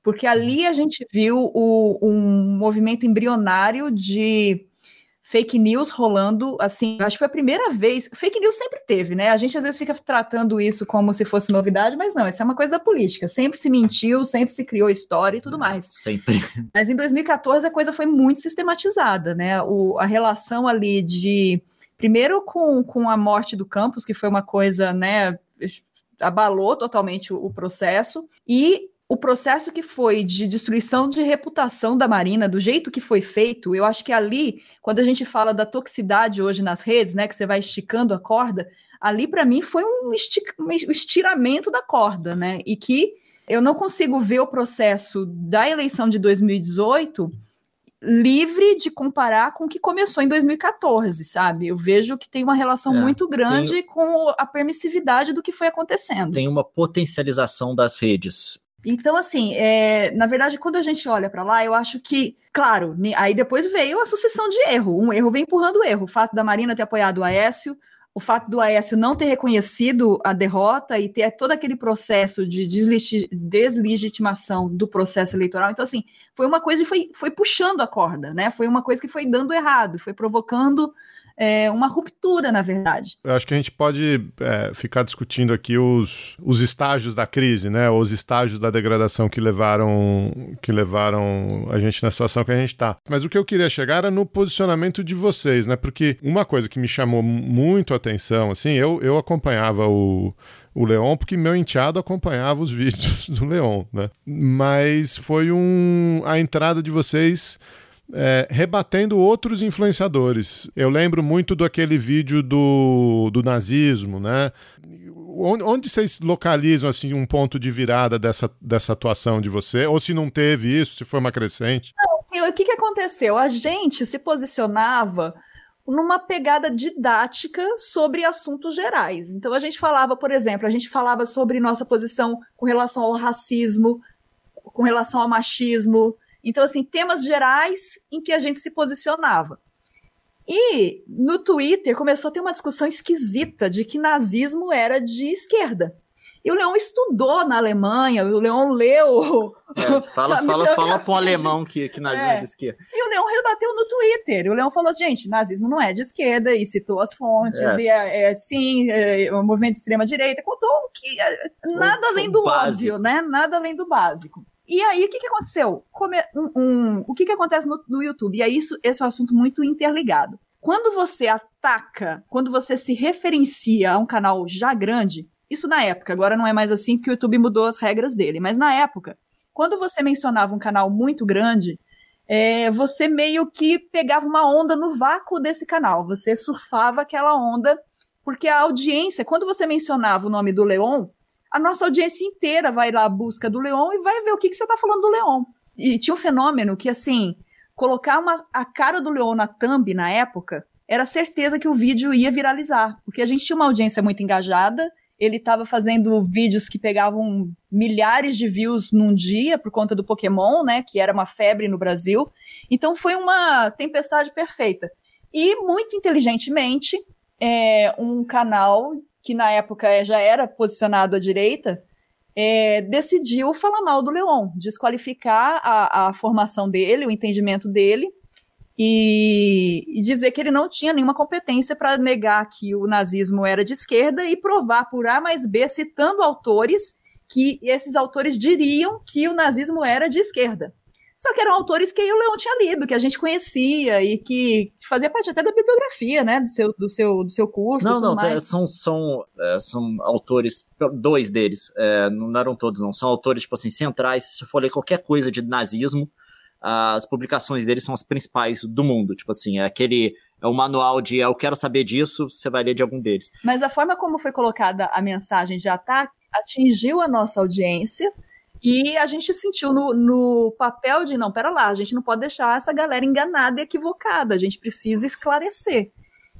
porque ali a gente viu o, um movimento embrionário de fake news rolando, assim, acho que foi a primeira vez. Fake news sempre teve, né? A gente às vezes fica tratando isso como se fosse novidade, mas não, isso é uma coisa da política. Sempre se mentiu, sempre se criou história e tudo mais. Sempre. *laughs* Mas em 2014 a coisa foi muito sistematizada, né? O, a relação ali de. Primeiro com, com a morte do campus, que foi uma coisa, né? Abalou totalmente o, o processo, e o processo que foi de destruição de reputação da Marina, do jeito que foi feito, eu acho que ali, quando a gente fala da toxicidade hoje nas redes, né, que você vai esticando a corda, ali para mim foi um, estiramento da corda, né, e que eu não consigo ver o processo da eleição de 2018 livre de comparar com o que começou em 2014, sabe? Eu vejo que tem uma relação é, muito grande tem... com a permissividade do que foi acontecendo. Tem uma potencialização das redes. Então, assim, é, na verdade, quando a gente olha para lá, eu acho que, claro, aí depois veio a sucessão de erro. Um erro vem empurrando o erro. O fato da Marina ter apoiado o Aécio, o fato do Aécio não ter reconhecido a derrota e ter todo aquele processo de deslegitimação do processo eleitoral. Então, assim, foi uma coisa que foi, foi puxando a corda, né? Foi uma coisa que foi dando errado, foi provocando é, uma ruptura, na verdade. Eu acho que a gente pode é, ficar discutindo aqui os, os estágios da crise, né? Os estágios da degradação que levaram, que levaram a gente na situação que a gente está. Mas o que eu queria chegar era no posicionamento de vocês, né? Porque uma coisa que me chamou muito a atenção, assim, eu, eu acompanhava o o Leon, porque meu enteado acompanhava os *laughs* vídeos do Leon, né? Mas foi um a entrada de vocês é, rebatendo outros influenciadores. Eu lembro muito do aquele vídeo do, do nazismo, né? Onde, onde vocês localizam assim um ponto de virada dessa, dessa atuação de você? Ou se não teve isso, se foi uma crescente? Não, o que, que aconteceu? A gente se posicionava numa pegada didática sobre assuntos gerais. Então a gente falava, por exemplo, a gente falava sobre nossa posição com relação ao racismo, com relação ao machismo. Então, assim, temas gerais em que a gente se posicionava. E no Twitter começou a ter uma discussão esquisita de que nazismo era de esquerda. E o Leão estudou na Alemanha, o Leão leu. É, fala, *laughs* fala, fala para um alemão que, que nazismo é. é de esquerda. E o Leão rebateu no Twitter. E o Leão falou: gente, nazismo não é de esquerda, e citou as fontes, é. e é, é sim, é, um movimento de extrema-direita, contou que é, nada além do básico. óbvio, né? Nada além do básico. E aí, o que, que aconteceu? Come, um, um, o que, que acontece no, no YouTube? E aí, isso, esse é um assunto muito interligado. Quando você ataca, quando você se referencia a um canal já grande, isso na época, agora não é mais assim que o YouTube mudou as regras dele, mas na época, quando você mencionava um canal muito grande, é, você meio que pegava uma onda no vácuo desse canal, você surfava aquela onda, porque a audiência, quando você mencionava o nome do Leon, a nossa audiência inteira vai lá à busca do Leon e vai ver o que, que você está falando do Leon. E tinha um fenômeno que, assim, colocar uma, a cara do Leon na thumb na época, era certeza que o vídeo ia viralizar, porque a gente tinha uma audiência muito engajada ele estava fazendo vídeos que pegavam milhares de views num dia por conta do Pokémon, né? Que era uma febre no Brasil. Então foi uma tempestade perfeita. E muito inteligentemente, é, um canal que na época já era posicionado à direita é, decidiu falar mal do Leon, desqualificar a, a formação dele, o entendimento dele, e, e, dizer que ele não tinha nenhuma competência para negar que o nazismo era de esquerda e provar por A mais B, citando autores que esses autores diriam que o nazismo era de esquerda. Só que eram autores que o Leão tinha lido, que a gente conhecia e que fazia parte até da bibliografia, né, do seu, do seu, do seu curso. Não, não, mais. são, são, é, são autores, dois deles, é, não eram todos não, são autores, tipo assim, centrais, se for ler qualquer coisa de nazismo, as publicações dele são as principais do mundo. Tipo assim, é aquele. É o manual de eu quero saber disso, você vai ler de algum deles. Mas a forma como foi colocada a mensagem de ataque atingiu a nossa audiência. E a gente sentiu no, no papel de, não, pera lá, a gente não pode deixar essa galera enganada e equivocada, a gente precisa esclarecer.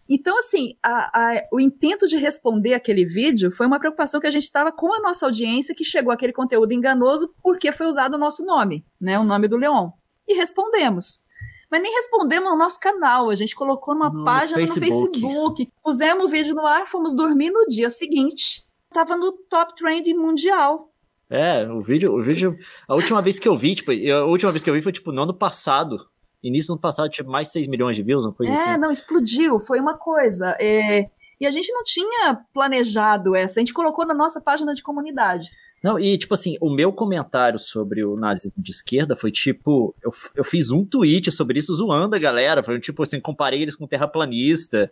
Então, assim, a, a, o intento de responder aquele vídeo foi uma preocupação que a gente estava com a nossa audiência, que chegou aquele conteúdo enganoso porque foi usado o nosso nome, né? O nome do Leon e respondemos. Mas nem respondemos no nosso canal, a gente colocou numa no página Facebook. no Facebook, pusemos o vídeo no ar, fomos dormir no dia seguinte. Tava no top trend mundial. É, o vídeo, o vídeo. A última vez que eu vi, tipo, a última vez que eu vi foi tipo no ano passado. Início do ano passado tinha mais de 6 milhões de views, uma coisa é, assim. É, não, explodiu, foi uma coisa. É... E a gente não tinha planejado essa, a gente colocou na nossa página de comunidade. Não, e tipo assim, o meu comentário sobre o nazismo de esquerda foi tipo, eu, eu fiz um tweet sobre isso zoando a galera, foi tipo assim, comparei eles com terraplanista.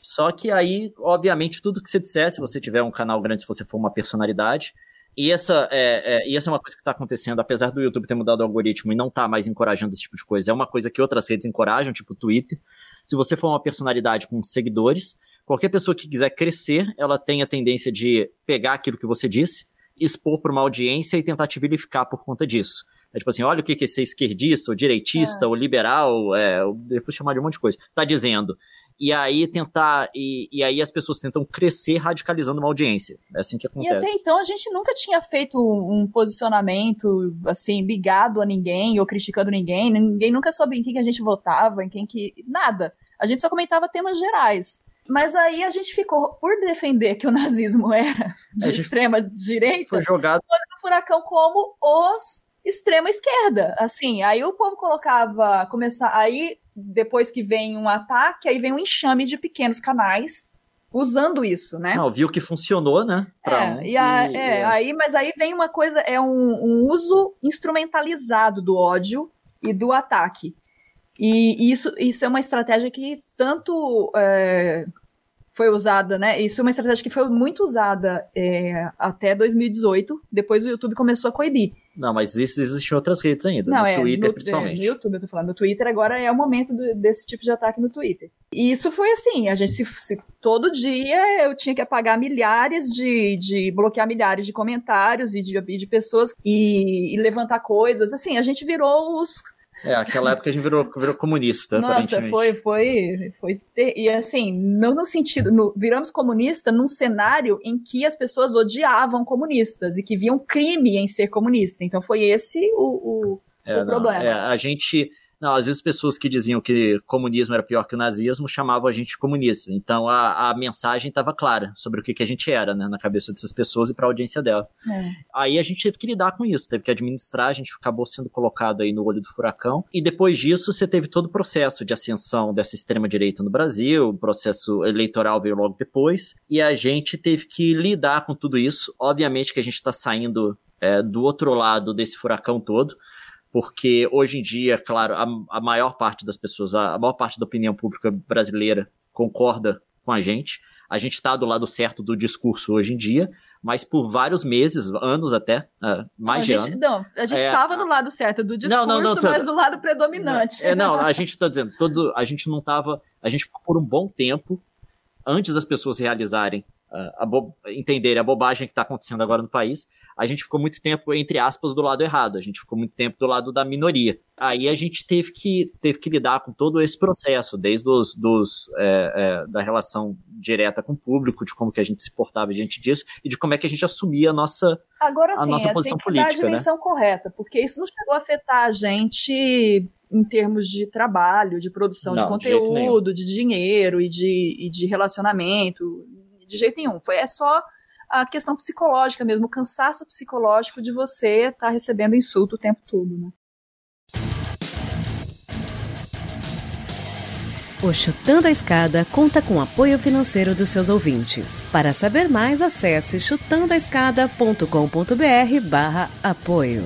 Só que aí, obviamente, tudo que você disser, se você tiver um canal grande, se você for uma personalidade, e essa é, é, e essa é uma coisa que está acontecendo, apesar do YouTube ter mudado o algoritmo e não tá mais encorajando esse tipo de coisa, é uma coisa que outras redes encorajam, tipo o Twitter. Se você for uma personalidade com seguidores, qualquer pessoa que quiser crescer, ela tem a tendência de pegar aquilo que você disse expor para uma audiência e tentar te vilificar por conta disso. É tipo assim, olha o que, que esse esquerdista, ou direitista, é. ou liberal, é, eu vou chamar de um monte de coisa, tá dizendo. E aí tentar, e, e aí as pessoas tentam crescer radicalizando uma audiência. É assim que acontece. E até então a gente nunca tinha feito um posicionamento, assim, ligado a ninguém, ou criticando ninguém, ninguém nunca soube em quem que a gente votava, em quem que... nada. A gente só comentava temas gerais. Mas aí a gente ficou, por defender que o nazismo *laughs* era de extrema direita, foi jogado no furacão como os extrema esquerda. Assim, aí o povo colocava, começar, aí depois que vem um ataque, aí vem um enxame de pequenos canais usando isso, né? Não, viu que funcionou, né? É, um, e a, e, é, é, aí, mas aí vem uma coisa, é um, um uso instrumentalizado do ódio e do ataque. E isso, isso é uma estratégia que tanto é, foi usada, né? Isso é uma estratégia que foi muito usada é, até 2018. Depois o YouTube começou a coibir. Não, mas isso existe em outras redes ainda. Não, no é, Twitter, no, principalmente. É, no YouTube, eu tô falando. No Twitter agora é o momento do, desse tipo de ataque no Twitter. E isso foi assim, a gente se, se, todo dia eu tinha que apagar milhares de, de bloquear milhares de comentários e de, de pessoas e, e levantar coisas. Assim, a gente virou os É, aquela época a gente virou, virou comunista. Nossa, foi, foi, foi. Ter... E assim, não no sentido. No, viramos comunista num cenário em que as pessoas odiavam comunistas e que viam crime em ser comunista. Então foi esse o, o, é, o problema. É, a gente não, às vezes pessoas que diziam que comunismo era pior que o nazismo chamavam a gente de comunista. Então a, a mensagem estava clara sobre o que, que a gente era, né, na cabeça dessas pessoas e para a audiência dela. É. Aí a gente teve que lidar com isso, teve que administrar, a gente acabou sendo colocado aí no olho do furacão. E depois disso, você teve todo o processo de ascensão dessa extrema-direita no Brasil, o processo eleitoral veio logo depois, e a gente teve que lidar com tudo isso. Obviamente que a gente está saindo é, do outro lado desse furacão todo porque hoje em dia, claro, a, a maior parte das pessoas, a, a, maior parte da opinião pública brasileira concorda com a gente. A gente está do lado certo do discurso hoje em dia, mas por vários meses, anos até, uh, mais não, de ano. Não, a gente estava é, do lado certo do discurso, não, não, mas do lado predominante. É, não, a gente está dizendo, todo, a gente não estava, a gente ficou por um bom tempo antes das pessoas realizarem, uh, a entenderem a bobagem que está acontecendo agora no país, a gente ficou muito tempo, entre aspas, do lado errado, a gente ficou muito tempo do lado da minoria. Aí a gente teve que, teve que lidar com todo esse processo, desde os, dos, é, é, da relação direta com o público, de como que a gente se portava diante disso, e de como é que a gente assumia a nossa, Agora, a sim, nossa é, posição tem que política. Dar a dimensão né? correta, porque isso não chegou a afetar a gente em termos de trabalho, de produção não, de conteúdo, de, de dinheiro e de, e de relacionamento, de jeito nenhum. Foi é só a questão psicológica mesmo, o cansaço psicológico de você estar tá recebendo insulto o tempo todo, né? O Chutando a Escada conta com apoio financeiro dos seus ouvintes. Para saber mais, acesse chutandoaescada.com.br barra apoio.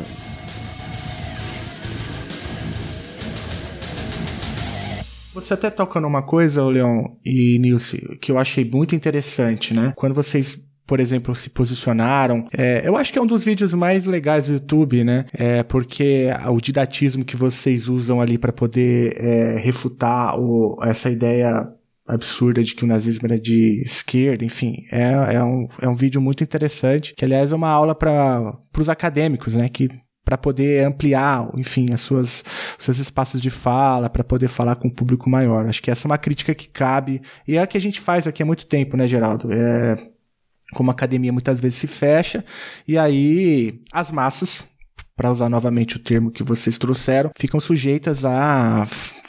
Você até toca numa coisa, Leon e Nilce, que eu achei muito interessante, né? Quando vocês por exemplo, se posicionaram. É, eu acho que é um dos vídeos mais legais do YouTube, né? É, porque o didatismo que vocês usam ali para poder é, refutar o, essa ideia absurda de que o nazismo era de esquerda, enfim, é, é, um, é um vídeo muito interessante, que aliás é uma aula para os acadêmicos, né, que para poder ampliar, enfim, as suas seus espaços de fala, para poder falar com um público maior. Acho que essa é uma crítica que cabe e é a que a gente faz aqui há muito tempo, né, Geraldo? É, como a academia muitas vezes se fecha, e aí as massas, para usar novamente o termo que vocês trouxeram, ficam sujeitas a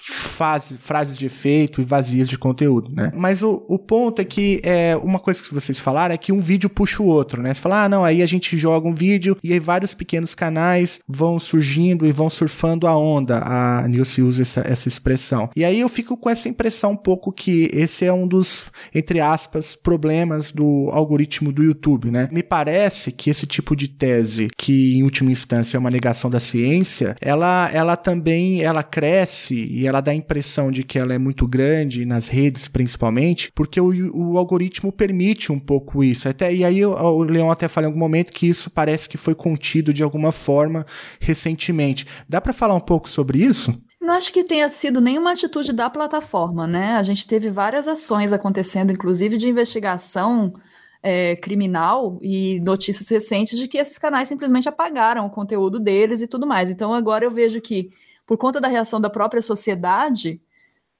fase, frases de efeito e vazias de conteúdo, né? Mas o, o ponto é que é, uma coisa que vocês falaram é que um vídeo puxa o outro, né? Você fala, ah, não, aí a gente joga um vídeo e aí vários pequenos canais vão surgindo e vão surfando a onda. A Nilce usa essa, essa expressão. E aí eu fico com essa impressão um pouco que esse é um dos, entre aspas, problemas do algoritmo do YouTube, né? Me parece que esse tipo de tese, que em última instância é uma negação da ciência, ela, ela também, ela cresce e ela dá a impressão de que ela é muito grande, nas redes principalmente, porque o, o algoritmo permite um pouco isso. Até, e aí o, o Leão até fala em algum momento que isso parece que foi contido de alguma forma recentemente. Dá para falar um pouco sobre isso? Não acho que tenha sido nenhuma atitude da plataforma, né? A gente teve várias ações acontecendo, inclusive de investigação é, criminal e notícias recentes de que esses canais simplesmente apagaram o conteúdo deles e tudo mais. Então agora eu vejo que por conta da reação da própria sociedade,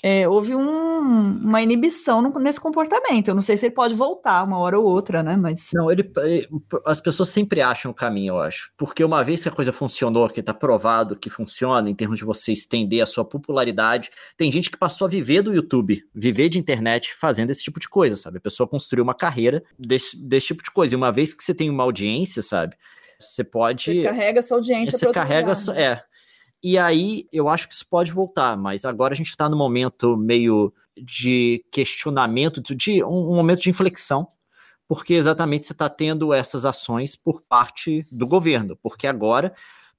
é, houve um, uma inibição no, nesse comportamento. Eu não sei se ele pode voltar uma hora ou outra, né? Mas. Não, ele, as pessoas sempre acham o caminho, eu acho. Porque uma vez que a coisa funcionou, que está provado que funciona, em termos de você estender a sua popularidade, tem gente que passou a viver do YouTube, viver de internet fazendo esse tipo de coisa, sabe? A pessoa construiu uma carreira desse, desse tipo de coisa. E uma vez que você tem uma audiência, sabe? Você pode. Você carrega sua audiência. Você carrega. Lugar, né? É. E aí eu acho que isso pode voltar, mas agora a gente está no momento meio de questionamento, de um, um momento de inflexão, porque exatamente você está tendo essas ações por parte do governo, porque agora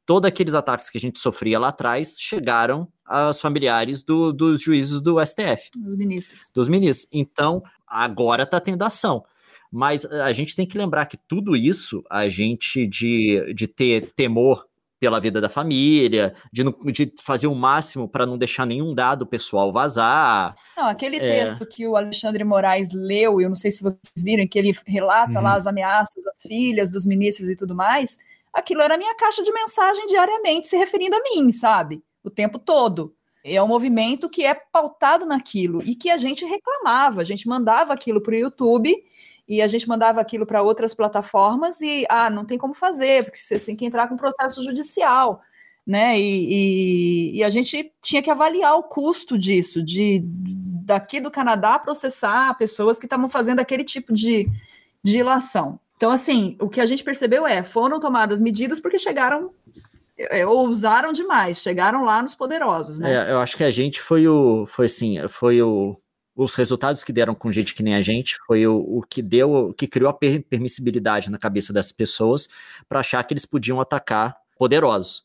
todos aqueles ataques que a gente sofria lá atrás chegaram aos familiares do, dos juízes do STF. Dos ministros. Dos ministros. Então, agora está tendo ação. Mas a gente tem que lembrar que tudo isso, a gente de, de ter temor pela vida da família, de, de fazer o máximo para não deixar nenhum dado pessoal vazar. Não, aquele é... texto que o Alexandre Moraes leu, eu não sei se vocês viram, que ele relata uhum. lá as ameaças às filhas dos ministros e tudo mais, aquilo era a minha caixa de mensagem diariamente se referindo a mim, sabe? o tempo todo. É um movimento que é pautado naquilo e que a gente reclamava, a gente mandava aquilo para o YouTube e a gente mandava aquilo para outras plataformas e ah, não tem como fazer, porque você tem que entrar com processo judicial, né? E, e, e a gente tinha que avaliar o custo disso, de daqui do Canadá processar pessoas que estavam fazendo aquele tipo de, de ilação. Então, assim, o que a gente percebeu é, foram tomadas medidas porque chegaram é, ousaram demais, chegaram lá nos poderosos, né? É, eu acho que a gente foi o, foi assim, foi o, os resultados que deram com gente que nem a gente, foi o, o que deu, o que criou a permissibilidade na cabeça dessas pessoas para achar que eles podiam atacar poderosos.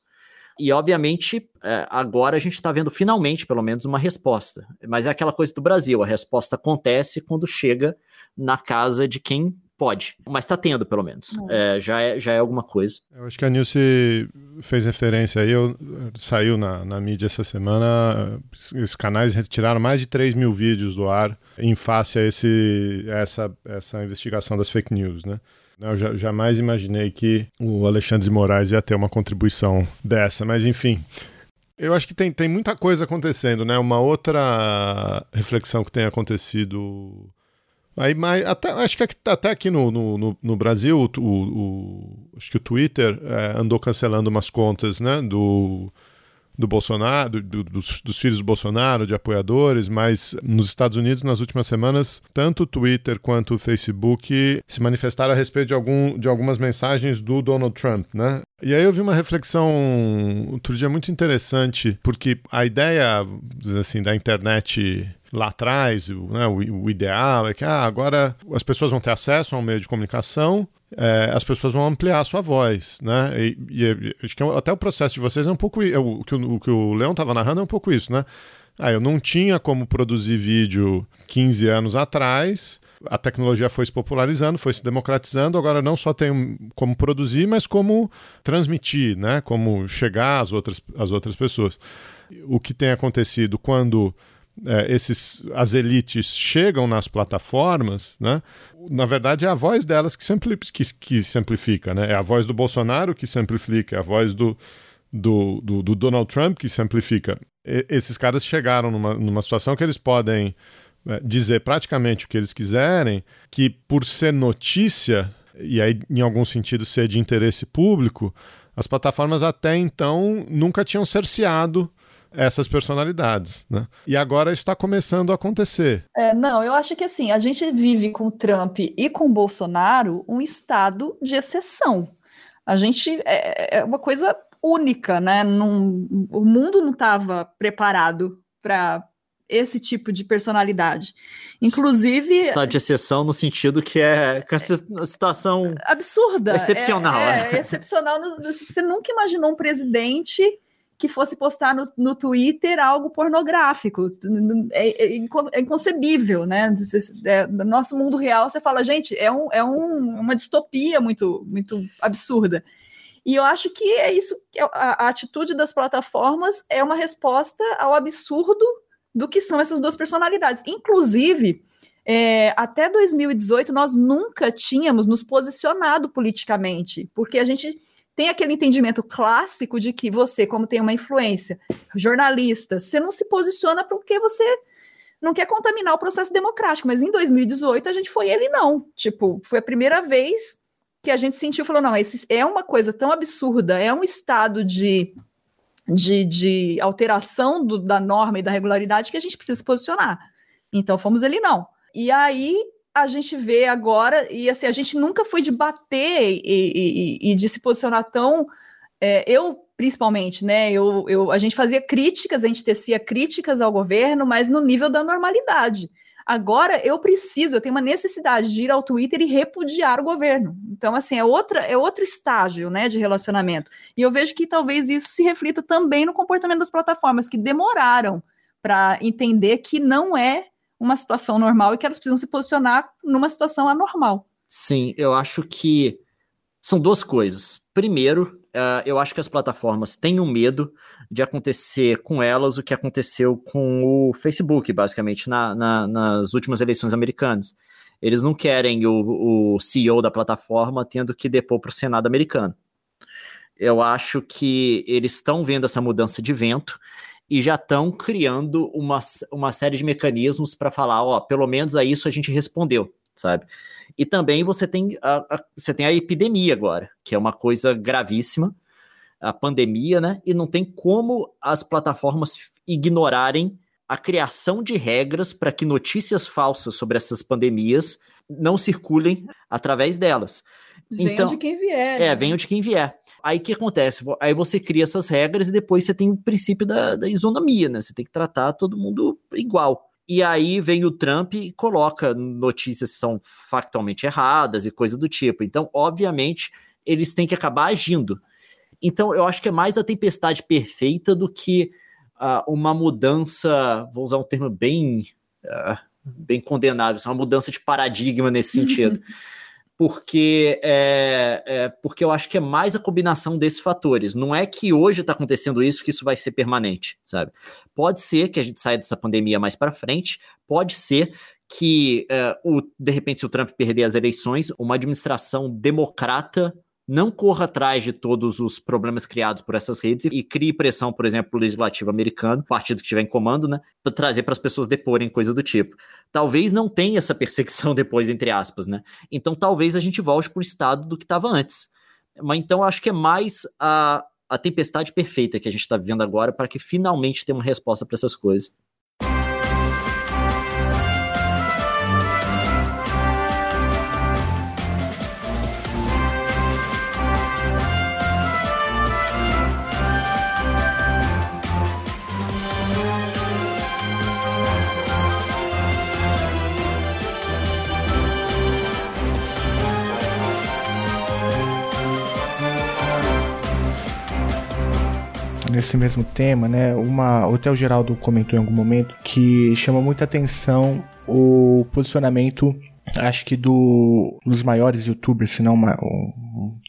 E, obviamente, é, agora a gente está vendo finalmente, pelo menos, uma resposta. Mas é aquela coisa do Brasil: a resposta acontece quando chega na casa de quem Pode, mas tá tendo, pelo menos. É, já, é, já é alguma coisa. Eu acho que a Nilce fez referência aí, eu, saiu na, na mídia essa semana, os canais retiraram mais de 3 mil vídeos do ar em face a, esse, essa, essa investigação das fake news, né? Eu já, jamais imaginei que o Alexandre de Moraes ia ter uma contribuição dessa, mas enfim. Eu acho que tem, tem muita coisa acontecendo, né? Uma outra reflexão que tem acontecido Aí, mas até, acho que até aqui no, no, no Brasil, o, o, acho que o Twitter é, andou cancelando umas contas né, do, do Bolsonaro, do, dos, dos, filhos do Bolsonaro, de apoiadores, mas nos Estados Unidos, nas últimas semanas, tanto o Twitter quanto o Facebook se manifestaram a respeito de, algum, de algumas mensagens do Donald Trump, né? E aí eu vi uma reflexão outro dia muito interessante, porque a ideia, assim, da internet lá atrás, o, né, o, o, ideal é que ah, agora as pessoas vão ter acesso a um meio de comunicação, é, as pessoas vão ampliar a sua voz, né? E, e acho que é até o processo de vocês é um pouco é, o, que o, o que o Leão estava narrando é um pouco isso, né? Ah, eu não tinha como produzir vídeo 15 anos atrás, a tecnologia foi se popularizando, foi se democratizando, agora não só tem como produzir, mas como transmitir, né? Como chegar às outras, às outras pessoas. O que tem acontecido quando é, esses, as elites chegam nas plataformas, né? na verdade é a voz delas que, simpli que, que simplifica. Né? É a voz do Bolsonaro que simplifica, é a voz do, do, do, do Donald Trump que simplifica. E, esses caras chegaram numa, numa situação que eles podem é, dizer praticamente o que eles quiserem, que por ser notícia, e aí em algum sentido ser de interesse público, as plataformas até então nunca tinham cerceado essas personalidades, né? E agora está começando a acontecer. É, não, eu acho que assim, a gente vive com Trump e com Bolsonaro um estado de exceção. A gente é, é uma coisa única, né? Num, o mundo não estava preparado para esse tipo de personalidade. Inclusive. Estado de exceção no sentido que é, que é situação absurda. Excepcional. É, é, é excepcional. Você nunca imaginou um presidente que fosse postar no, no Twitter algo pornográfico. É, é, é inconcebível, né? É, no nosso mundo real, você fala, gente, é, um, é um, uma distopia muito, muito absurda. E eu acho que é isso, a, a atitude das plataformas é uma resposta ao absurdo do que são essas duas personalidades. Inclusive, é, até 2018, nós nunca tínhamos nos posicionado politicamente, porque a gente tem aquele entendimento clássico de que você, como tem uma influência, jornalista, você não se posiciona porque você não quer contaminar o processo democrático. Mas em 2018 a gente foi ele não. Tipo, foi a primeira vez que a gente sentiu, falou, não, esse é uma coisa tão absurda, é um estado de, de, de alteração do, da norma e da regularidade que a gente precisa se posicionar. Então fomos ele não. E aí a gente vê agora, e assim, a gente nunca foi de bater e, e, e de se posicionar tão. É, eu, principalmente, né? Eu, eu, a gente fazia críticas, a gente tecia críticas ao governo, mas no nível da normalidade. Agora eu preciso, eu tenho uma necessidade de ir ao Twitter e repudiar o governo. Então, assim, é, outra, é outro estágio né, de relacionamento. E eu vejo que talvez isso se reflita também no comportamento das plataformas, que demoraram para entender que não é uma situação normal e que elas precisam se posicionar numa situação anormal. Sim, eu acho que são duas coisas. Primeiro, uh, eu acho que as plataformas têm um medo de acontecer com elas o que aconteceu com o Facebook, basicamente, na, na, nas últimas eleições americanas. Eles não querem o, o CEO da plataforma tendo que depor para o Senado americano. Eu acho que eles estão vendo essa mudança de vento e já estão criando uma, uma série de mecanismos para falar, ó, pelo menos a isso a gente respondeu, sabe? E também você tem a, a, você tem a epidemia agora, que é uma coisa gravíssima, a pandemia, né? E não tem como as plataformas ignorarem a criação de regras para que notícias falsas sobre essas pandemias não circulem através delas. Venham então, de quem vier. É, né? venham de quem vier. Aí o que acontece? Aí você cria essas regras e depois você tem o princípio da, da isonomia, né? Você tem que tratar todo mundo igual. E aí vem o Trump e coloca notícias que são factualmente erradas e coisa do tipo. Então, obviamente, eles têm que acabar agindo. Então, eu acho que é mais a tempestade perfeita do que uh, uma mudança, vou usar um termo bem, uh, bem condenável, uma mudança de paradigma nesse *laughs* sentido. Porque é, é, porque eu acho que é mais a combinação desses fatores. Não é que hoje está acontecendo isso que isso vai ser permanente, sabe? Pode ser que a gente saia dessa pandemia mais para frente, pode ser que é, o, de repente se o Trump perder as eleições, uma administração democrata não corra atrás de todos os problemas criados por essas redes e crie pressão, por exemplo, o legislativo americano, partido que estiver em comando, né, para trazer para as pessoas deporem coisa do tipo. Talvez não tenha essa *laughs* perseguição depois, entre aspas, né? Então talvez a gente volte para o estado do que estava antes. Mas então acho que é mais a, a tempestade perfeita que a gente está vivendo agora para que finalmente tenha uma resposta para essas coisas. Nesse mesmo tema, né? Uma, o Theo Geraldo comentou em algum momento que chama muita atenção o posicionamento acho que do dos maiores youtubers, se não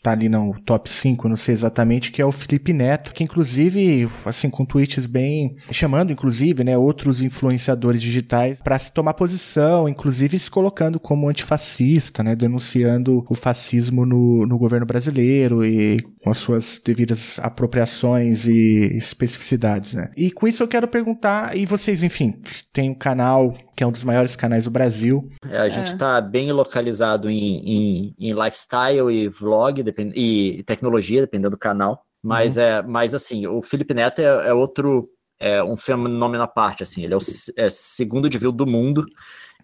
tá ali no top 5, não sei exatamente, que é o Felipe Neto, que inclusive, assim, com tweets bem chamando inclusive, né, outros influenciadores digitais para se tomar posição, inclusive se colocando como antifascista, né, denunciando o fascismo no, no governo brasileiro e com as suas devidas apropriações e especificidades, né? E com isso eu quero perguntar, e vocês, enfim, tem um canal que é um dos maiores canais do Brasil. É, a gente está é. bem localizado em, em, em, lifestyle e vlog depend, e tecnologia, dependendo do canal. Mas uhum. é, mas assim, o Felipe Neto é, é outro, é um fenômeno à parte, assim, ele é o é segundo de view do mundo.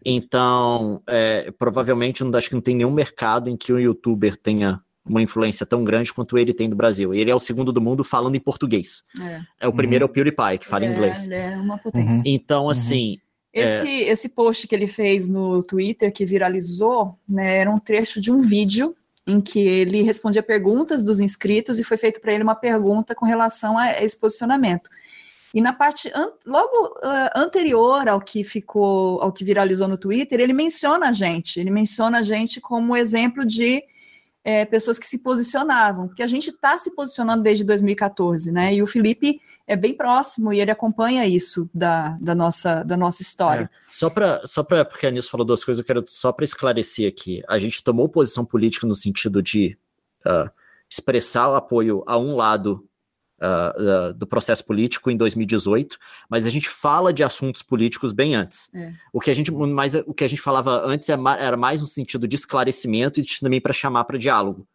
Então, é, provavelmente, não, acho que não tem nenhum mercado em que um youtuber tenha uma influência tão grande quanto ele tem no Brasil. Ele é o segundo do mundo falando em português. É, é o primeiro uhum. é o PewDiePie, que fala é, inglês. Ele é uma potência. Uhum. Então, assim... Esse, é... esse post que ele fez no Twitter, que viralizou, né, era um trecho de um vídeo em que ele respondia perguntas dos inscritos e foi feito para ele uma pergunta com relação a esse posicionamento. E na parte an logo uh, anterior ao que ficou, ao que viralizou no Twitter, ele menciona a gente, ele menciona a gente como exemplo de é, pessoas que se posicionavam, porque a gente está se posicionando desde 2014, né? E o Felipe é bem próximo e ele acompanha isso da, da, nossa, da nossa história. É. Só para, só para, porque a Anis falou duas coisas, eu quero só para esclarecer aqui. A gente tomou posição política no sentido de uh, expressar o apoio a um lado uh, uh, do processo político em 2018, mas a gente fala de assuntos políticos bem antes. É. O que a gente, mais, o que a gente falava antes é era mais no sentido de esclarecimento e também para chamar para diálogo.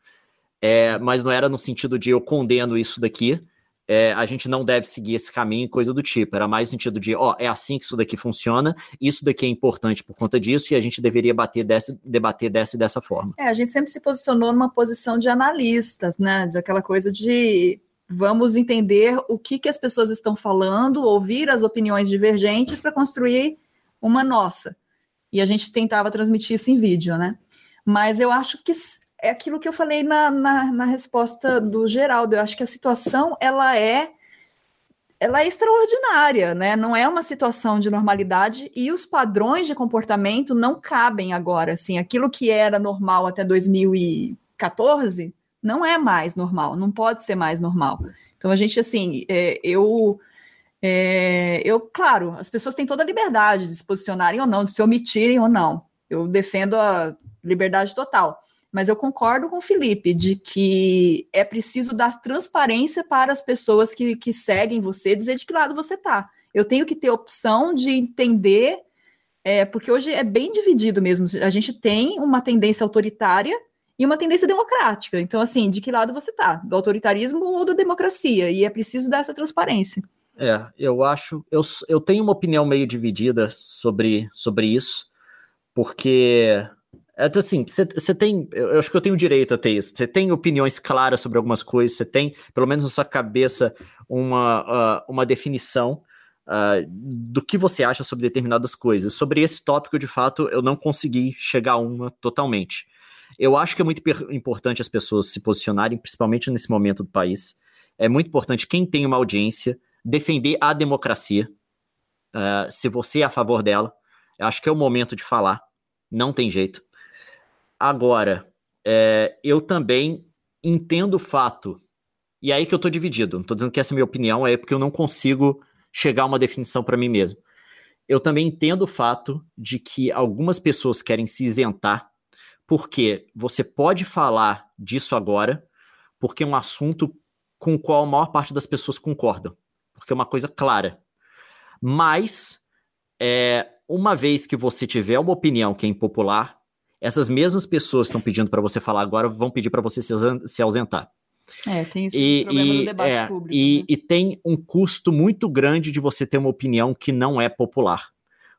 É, mas não era no sentido de eu condeno isso daqui, é, a gente não deve seguir esse caminho, coisa do tipo. Era mais no sentido de, ó, é assim que isso daqui funciona, isso daqui é importante por conta disso, e a gente deveria bater dessa, debater dessa e dessa forma. É, a gente sempre se posicionou numa posição de analistas, né? De aquela coisa de vamos entender o que, que as pessoas estão falando, ouvir as opiniões divergentes para construir uma nossa. E a gente tentava transmitir isso em vídeo, né? Mas eu acho que é aquilo que eu falei na, na, na resposta do Geraldo. Eu acho que a situação ela é ela é extraordinária, né? Não é uma situação de normalidade e os padrões de comportamento não cabem agora. Assim, aquilo que era normal até 2014 não é mais normal, não pode ser mais normal. Então a gente assim, é, eu é, eu, claro, as pessoas têm toda a liberdade de se posicionarem ou não, de se omitirem ou não. Eu defendo a liberdade total. Mas eu concordo com o Felipe de que é preciso dar transparência para as pessoas que, que seguem você, dizer de que lado você está. Eu tenho que ter opção de entender, é, porque hoje é bem dividido mesmo. A gente tem uma tendência autoritária e uma tendência democrática. Então, assim, de que lado você está? Do autoritarismo ou da democracia? E é preciso dar essa transparência. É, eu acho. Eu, eu tenho uma opinião meio dividida sobre, sobre isso, porque. É assim, você tem. Eu acho que eu tenho direito a ter isso. Você tem opiniões claras sobre algumas coisas, você tem, pelo menos na sua cabeça, uma, uh, uma definição uh, do que você acha sobre determinadas coisas. Sobre esse tópico, de fato, eu não consegui chegar a uma totalmente. Eu acho que é muito importante as pessoas se posicionarem, principalmente nesse momento do país. É muito importante quem tem uma audiência defender a democracia. Uh, se você é a favor dela, eu acho que é o momento de falar. Não tem jeito. Agora, é, eu também entendo o fato, e é aí que eu tô dividido. Não tô dizendo que essa é a minha opinião, é porque eu não consigo chegar a uma definição para mim mesmo. Eu também entendo o fato de que algumas pessoas querem se isentar, porque você pode falar disso agora, porque é um assunto com o qual a maior parte das pessoas concordam porque é uma coisa clara. Mas, é, uma vez que você tiver uma opinião que é impopular, essas mesmas pessoas que estão pedindo para você falar agora vão pedir para você se ausentar. É, tem esse e, problema e, no debate é, público. E, né? e tem um custo muito grande de você ter uma opinião que não é popular.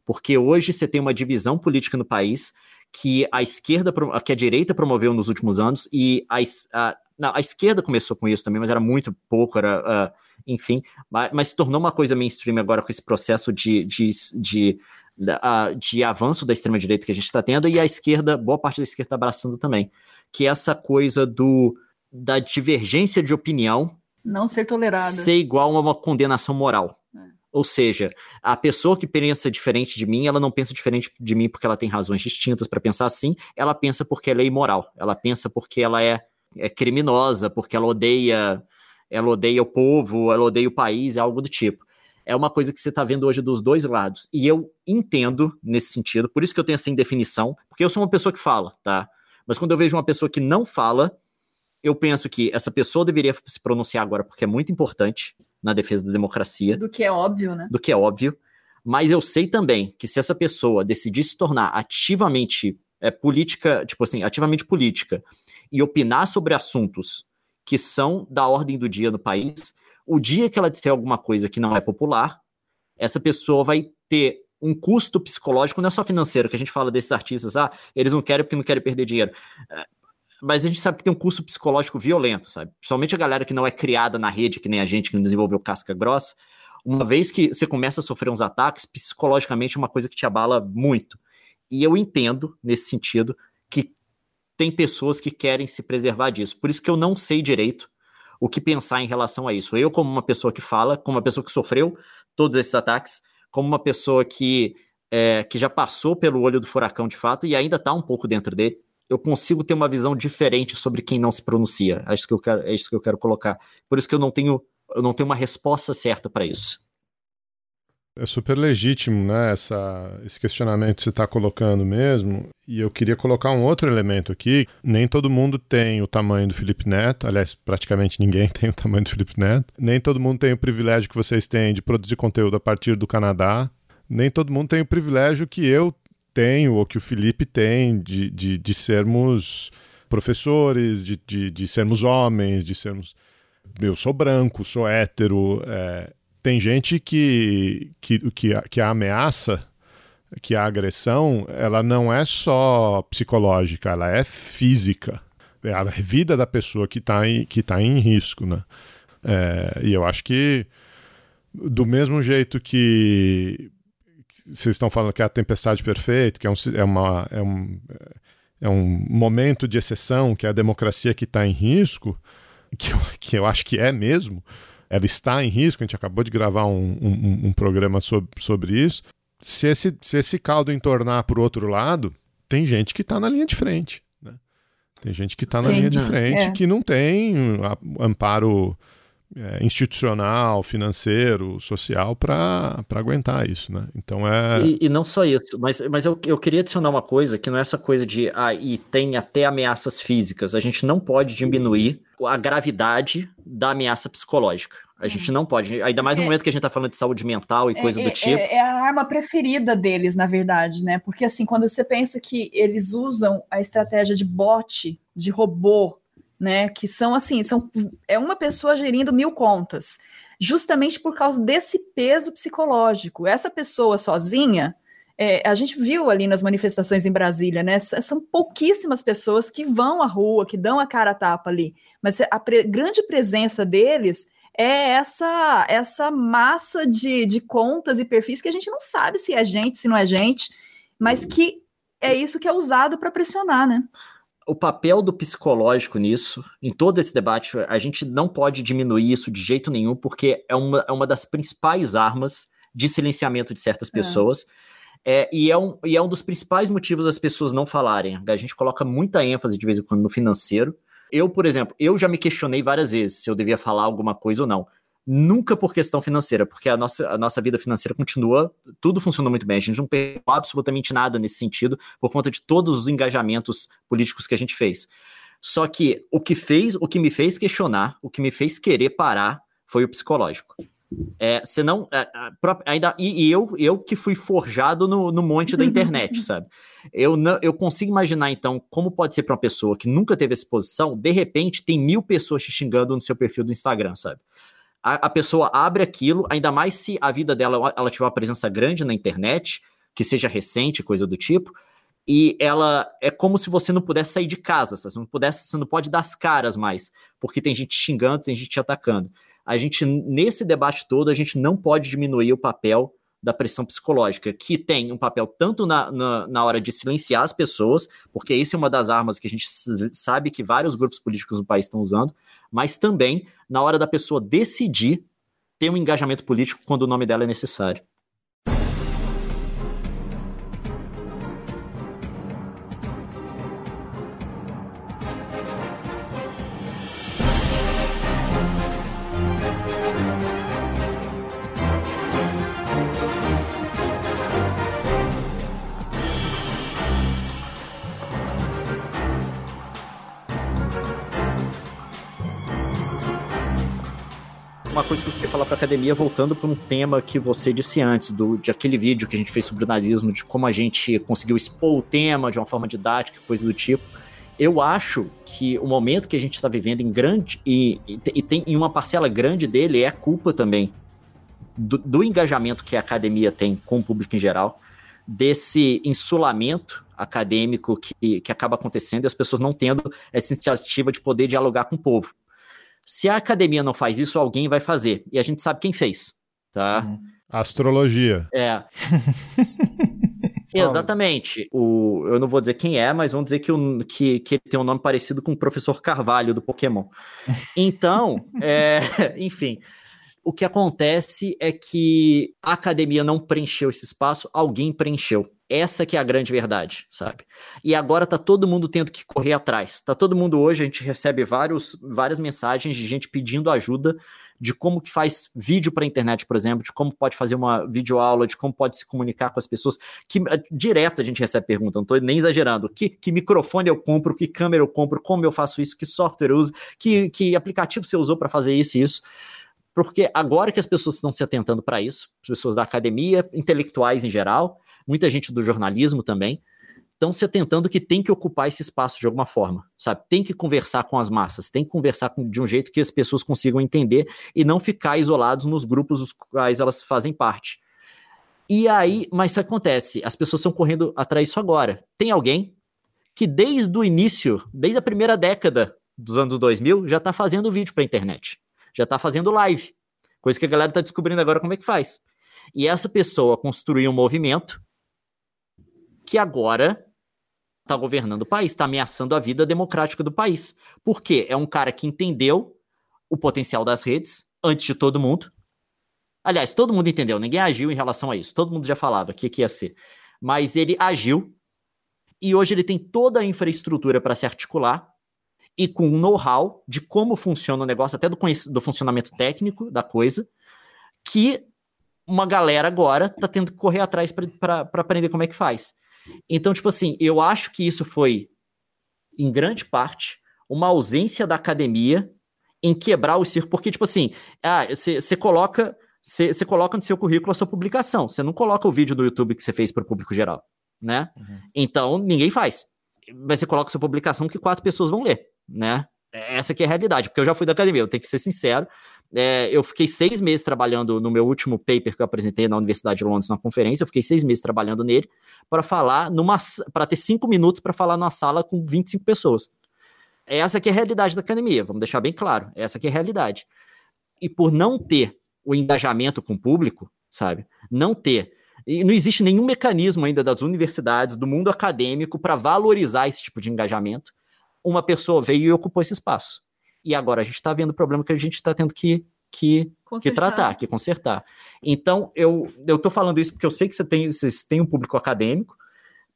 Porque hoje você tem uma divisão política no país que a esquerda, que a direita promoveu nos últimos anos, e a, a, não, a esquerda começou com isso também, mas era muito pouco, era. Uh, enfim, mas, mas, se tornou uma coisa mainstream agora com esse processo de, de, de, de, de avanço da extrema-direita que a gente está tendo, e a esquerda, boa parte da esquerda está abraçando também, que é essa coisa do da divergência de opinião não ser tolerada. Ser igual a uma condenação moral. É. Ou seja, a pessoa que pensa diferente de mim, ela não pensa diferente de mim porque ela tem razões distintas para pensar assim, ela pensa porque ela é imoral, ela pensa porque ela é, é criminosa, porque ela odeia ela odeia o povo, ela odeia o país, é algo do tipo. É uma coisa que você está vendo hoje dos dois lados. E eu entendo nesse sentido, por isso que eu tenho essa indefinição, porque eu sou uma pessoa que fala, tá? Mas quando eu vejo uma pessoa que não fala, eu penso que essa pessoa deveria se pronunciar agora, porque é muito importante na defesa da democracia. Do que é óbvio, né? Do que é óbvio. Mas eu sei também que se essa pessoa decidir se tornar ativamente é, política, tipo assim, ativamente política, e opinar sobre assuntos que são da ordem do dia no país. O dia que ela disser alguma coisa que não é popular, essa pessoa vai ter um custo psicológico, não é só financeiro, que a gente fala desses artistas, ah, eles não querem porque não querem perder dinheiro. É, mas a gente sabe que tem um custo psicológico violento, sabe? Principalmente a galera que não é criada na rede, que nem a gente, que não desenvolveu casca grossa. Uma vez que você começa a sofrer uns ataques, psicologicamente é uma coisa que te abala muito. E eu entendo, nesse sentido, que tem pessoas que querem se preservar disso. Por isso que eu não sei direito o que pensar em relação a isso. Eu, como uma pessoa que fala, como uma pessoa que sofreu todos esses ataques, como uma pessoa que, é, que já passou pelo olho do furacão de fato e ainda está um pouco dentro dele, eu consigo ter uma visão diferente sobre quem não se pronuncia. É isso que eu quero, é isso que eu quero colocar. Por isso que eu não tenho, eu não tenho uma resposta certa para isso. É super legítimo, né, essa, esse questionamento que você está colocando mesmo. E eu queria colocar um outro elemento aqui. Nem todo mundo tem o tamanho do Felipe Neto. Aliás, praticamente ninguém *laughs* tem o tamanho do Felipe Neto. Nem todo mundo tem o privilégio que vocês têm de produzir conteúdo a partir do Canadá. Nem todo mundo tem o privilégio que eu tenho ou que o Felipe tem de, de, de sermos professores, de, de, de sermos homens, de sermos. Eu sou branco, sou hétero. É tem gente que, que, que, a, que a ameaça, que a agressão, ela não é só psicológica, ela é física. É a vida da pessoa que está em, que tá em risco, né? É, e eu acho que do mesmo jeito que vocês estão falando que é a tempestade perfeita, que é um, é uma, é um, é um momento de exceção, que é a democracia que está em risco, *laughs* que eu, que eu acho que é mesmo, ela está em risco, a gente acabou de gravar um, um, um programa sobre, sobre isso. Se esse, se esse caldo entornar para o outro lado, tem gente que está na linha de frente. Né? Tem gente que está na linha de frente é. que não tem amparo é, institucional, financeiro, social para aguentar isso, né? Então é. E, e, não só isso, mas, mas eu, eu queria adicionar uma coisa que não é essa coisa de ah, e tem até ameaças físicas. A gente não pode diminuir a gravidade da ameaça psicológica. A gente não pode, ainda mais no é, momento que a gente está falando de saúde mental e é, coisa do é, tipo. É, é, a arma preferida deles, na verdade, né? Porque assim, quando você pensa que eles usam a estratégia de bot, de robô, né? Que são assim, são é uma pessoa gerindo mil contas, justamente por causa desse peso psicológico. Essa pessoa sozinha, é, a gente viu ali nas manifestações em Brasília, né? São pouquíssimas pessoas que vão à rua, que dão a cara a tapa ali, mas a pre grande presença deles é essa essa massa de, de contas e perfis que a gente não sabe se é gente, se não é gente, mas que é isso que é usado para pressionar, né? O papel do psicológico nisso, em todo esse debate, a gente não pode diminuir isso de jeito nenhum, porque é uma, é uma das principais armas de silenciamento de certas é. pessoas. É. É, e, é um, e é um dos principais motivos das pessoas não falarem. A gente coloca muita ênfase de vez em quando no financeiro. Eu, por exemplo, eu já me questionei várias vezes se eu devia falar alguma coisa ou não nunca por questão financeira, porque a nossa, a nossa vida financeira continua, tudo funciona muito bem, a gente não perdeu absolutamente nada nesse sentido, por conta de todos os engajamentos políticos que a gente fez. Só que o que fez, o que me fez questionar, o que me fez querer parar, foi o psicológico. É, senão, é, ainda, e, e, eu, eu que fui forjado no, no monte da internet, *laughs* sabe? Eu, não, eu consigo imaginar, então, como pode ser para uma pessoa que nunca teve essa exposição, de repente tem mil pessoas te xingando no seu perfil do Instagram, sabe? A, a, pessoa abre aquilo, ainda mais se a vida dela ela tiver uma presença grande na internet, que seja recente, coisa do tipo, e ela é como se você não pudesse sair de casa, você não pudesse, você não pode dar as caras mais, porque tem gente xingando, tem gente te atacando. A gente nesse debate todo a gente não pode diminuir o papel da pressão psicológica, que tem um papel tanto na, na, na, hora de silenciar as pessoas, porque isso é uma das armas que a gente sabe que vários grupos políticos no país estão usando, mas também na hora da pessoa decidir ter um engajamento político quando o nome dela é necessário. Coisa que eu queria falar para academia, voltando para um tema que você disse antes, do, de aquele vídeo que a gente fez sobre o nazismo, de como a gente conseguiu expor o tema de uma forma didática, coisa do tipo. Eu acho que o momento que a gente está vivendo em grande, e, e, tem em uma parcela grande dele, é culpa também do, do engajamento que a academia tem com o público em geral, desse insulamento acadêmico que, que acaba acontecendo e as pessoas não tendo essa iniciativa de poder dialogar com o povo. Se a academia não faz isso, alguém vai fazer. E a gente sabe quem fez, tá? Uhum. Astrologia. É. *laughs* Exatamente. O, eu não vou dizer quem é, mas vamos dizer que, o, que, que ele tem um nome parecido com o professor Carvalho do Pokémon. Então, é, *laughs* enfim, o que acontece é que a academia não preencheu esse espaço, alguém preencheu. Essa que é a grande verdade, sabe? E agora tá todo mundo tendo que correr atrás. Tá todo mundo hoje, a gente recebe vários, várias mensagens de gente pedindo ajuda de como que faz vídeo para internet, por exemplo, de como pode fazer uma videoaula, de como pode se comunicar com as pessoas. Que eh, direto a gente recebe pergunta, não estou nem exagerando. Que, que microfone eu compro, que câmera eu compro, como eu faço isso, que software eu uso, que, que aplicativo você usou para fazer isso e isso porque agora que as pessoas estão se atentando para isso, pessoas da academia, intelectuais em geral, muita gente do jornalismo também, estão se atentando que tem que ocupar esse espaço de alguma forma, sabe? Tem que conversar com as massas, tem que conversar com, de um jeito que as pessoas consigam entender e não ficar isolados nos grupos dos quais elas fazem parte. E aí, mas isso acontece, as pessoas estão correndo atrás disso agora. Tem alguém que desde o início, desde a primeira década dos anos 2000, já está fazendo vídeo para a internet, já está fazendo live, coisa que a galera está descobrindo agora como é que faz. E essa pessoa construiu um movimento que agora está governando o país, está ameaçando a vida democrática do país. Por quê? É um cara que entendeu o potencial das redes antes de todo mundo. Aliás, todo mundo entendeu, ninguém agiu em relação a isso. Todo mundo já falava que, que ia ser. Mas ele agiu e hoje ele tem toda a infraestrutura para se articular e com know-how de como funciona o negócio, até do, do funcionamento técnico da coisa, que uma galera agora tá tendo que correr atrás para aprender como é que faz. Então, tipo assim, eu acho que isso foi, em grande parte, uma ausência da academia em quebrar o circo, porque, tipo assim, você ah, coloca. Você coloca no seu currículo a sua publicação. Você não coloca o vídeo do YouTube que você fez para o público geral, né? Uhum. Então, ninguém faz. Mas você coloca a sua publicação que quatro pessoas vão ler, né? Essa aqui é a realidade, porque eu já fui da academia, eu tenho que ser sincero. É, eu fiquei seis meses trabalhando no meu último paper que eu apresentei na Universidade de Londres, na conferência. Eu fiquei seis meses trabalhando nele para falar numa para ter cinco minutos para falar numa sala com 25 pessoas. Essa aqui é a realidade da academia, vamos deixar bem claro. Essa aqui é a realidade. E por não ter o engajamento com o público, sabe? Não ter. E não existe nenhum mecanismo ainda das universidades, do mundo acadêmico, para valorizar esse tipo de engajamento. Uma pessoa veio e ocupou esse espaço. E agora a gente está vendo o problema que a gente está tendo que, que, que, tratar, que consertar. Então, eu estou falando isso porque eu sei que você tem, vocês têm um público acadêmico,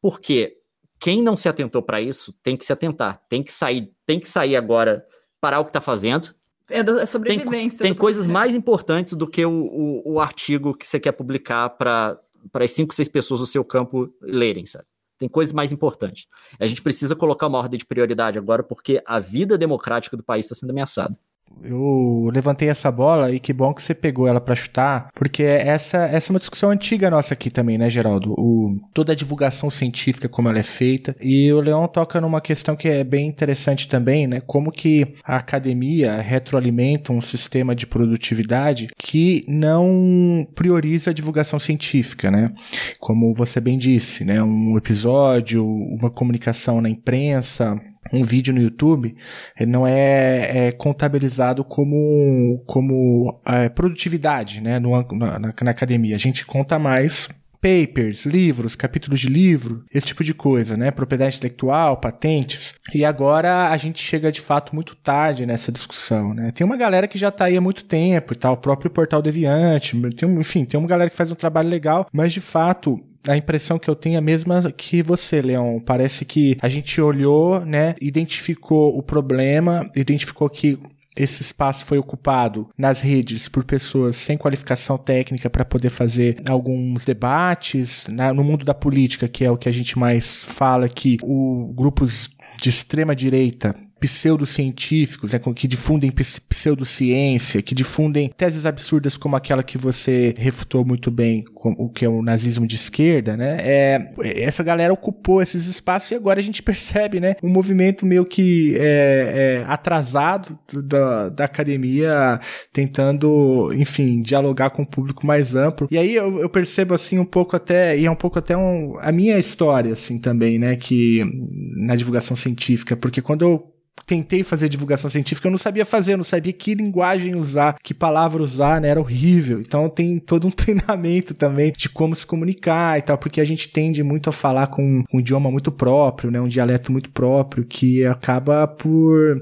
porque quem não se atentou para isso tem que se atentar, tem que sair, tem que sair agora, parar o que está fazendo. É, do, é sobrevivência. Tem, tem coisas mais importantes do que o, o, o artigo que você quer publicar para as cinco, seis pessoas do seu campo lerem, sabe? Tem coisas mais importantes. A gente precisa colocar uma ordem de prioridade agora, porque a vida democrática do país está sendo ameaçada. Eu levantei essa bola e que bom que você pegou ela para chutar, porque essa, essa é uma discussão antiga nossa aqui também, né, Geraldo? O, toda a divulgação científica, como ela é feita. E o Leão toca numa questão que é bem interessante também, né? Como que a academia retroalimenta um sistema de produtividade que não prioriza a divulgação científica, né? Como você bem disse, né? Um episódio, uma comunicação na imprensa, um vídeo no YouTube ele não é, é contabilizado como, como é, produtividade né, no, na, na academia. A gente conta mais papers, livros, capítulos de livro, esse tipo de coisa, né? Propriedade intelectual, patentes. E agora a gente chega de fato muito tarde nessa discussão, né? Tem uma galera que já tá aí há muito tempo e tal, o próprio Portal Deviante, tem, enfim, tem uma galera que faz um trabalho legal, mas de fato a impressão que eu tenho é a mesma que você, Leon. Parece que a gente olhou, né, identificou o problema, identificou que esse espaço foi ocupado nas redes por pessoas sem qualificação técnica para poder fazer alguns debates né? no mundo da política, que é o que a gente mais fala aqui, o grupos de extrema direita pseudocientíficos, né, que difundem pseudociência, que difundem teses absurdas como aquela que você refutou muito bem, o que é o nazismo de esquerda, né? É, essa galera ocupou esses espaços e agora a gente percebe, né, um movimento meio que é, é, atrasado da, da academia tentando, enfim, dialogar com o público mais amplo. E aí eu, eu percebo assim um pouco até, e é um pouco até um, a minha história assim também, né, que na divulgação científica, porque quando eu tentei fazer divulgação científica, eu não sabia fazer, eu não sabia que linguagem usar, que palavra usar, né? Era horrível. Então tem todo um *laughs* treinamento também de como se comunicar e tal, porque a gente tende muito a falar com um idioma muito próprio, né? Um dialeto muito próprio, que acaba por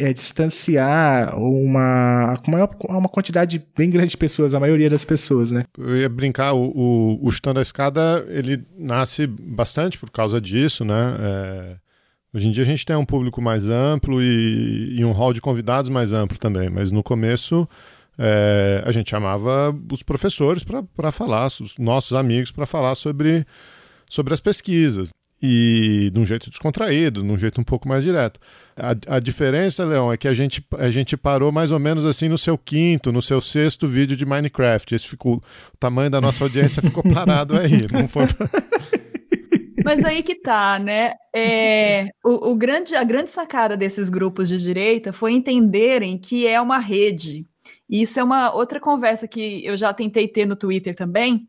é, distanciar uma, uma, uma quantidade bem grande de pessoas, a maioria das pessoas, né? Eu ia brincar, o, o, o Chutando Escada, ele nasce bastante por causa disso, né? É Hoje em dia a gente tem um público mais amplo e, e um hall de convidados mais amplo também, mas no começo é, a gente chamava os professores para falar, os nossos amigos para falar sobre, sobre as pesquisas. E de um jeito descontraído, de um jeito um pouco mais direto. A, a diferença, Leão, é que a gente, a gente parou mais ou menos assim no seu quinto, no seu sexto vídeo de Minecraft. Esse ficou, o tamanho da nossa audiência ficou parado aí. Não foi. *laughs* Mas aí que tá, né? É, o, o, grande, a grande sacada desses grupos de direita foi entenderem que é uma rede. E isso é uma outra conversa que eu já tentei ter no Twitter também.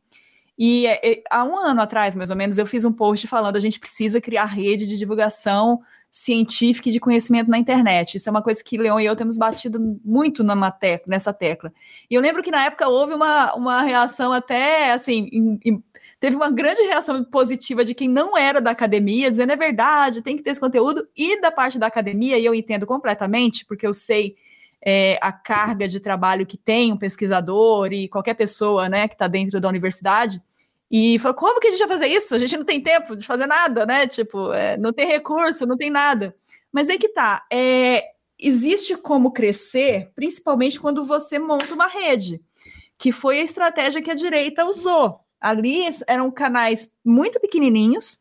E é, é, há um ano atrás, mais ou menos, eu fiz um post falando a gente precisa criar rede de divulgação científica e de conhecimento na internet. Isso é uma coisa que Leon e eu temos batido muito nessa tecla. E eu lembro que na época houve uma, uma reação até assim, em, em, teve uma grande reação positiva de quem não era da academia, dizendo é verdade, tem que ter esse conteúdo, e da parte da academia, e eu entendo completamente, porque eu sei é, a carga de trabalho que tem um pesquisador e qualquer pessoa né, que está dentro da universidade. E falou: como que a gente vai fazer isso? A gente não tem tempo de fazer nada, né? Tipo, é, não tem recurso, não tem nada. Mas aí que tá. É, existe como crescer, principalmente quando você monta uma rede, que foi a estratégia que a direita usou. Ali eram canais muito pequenininhos,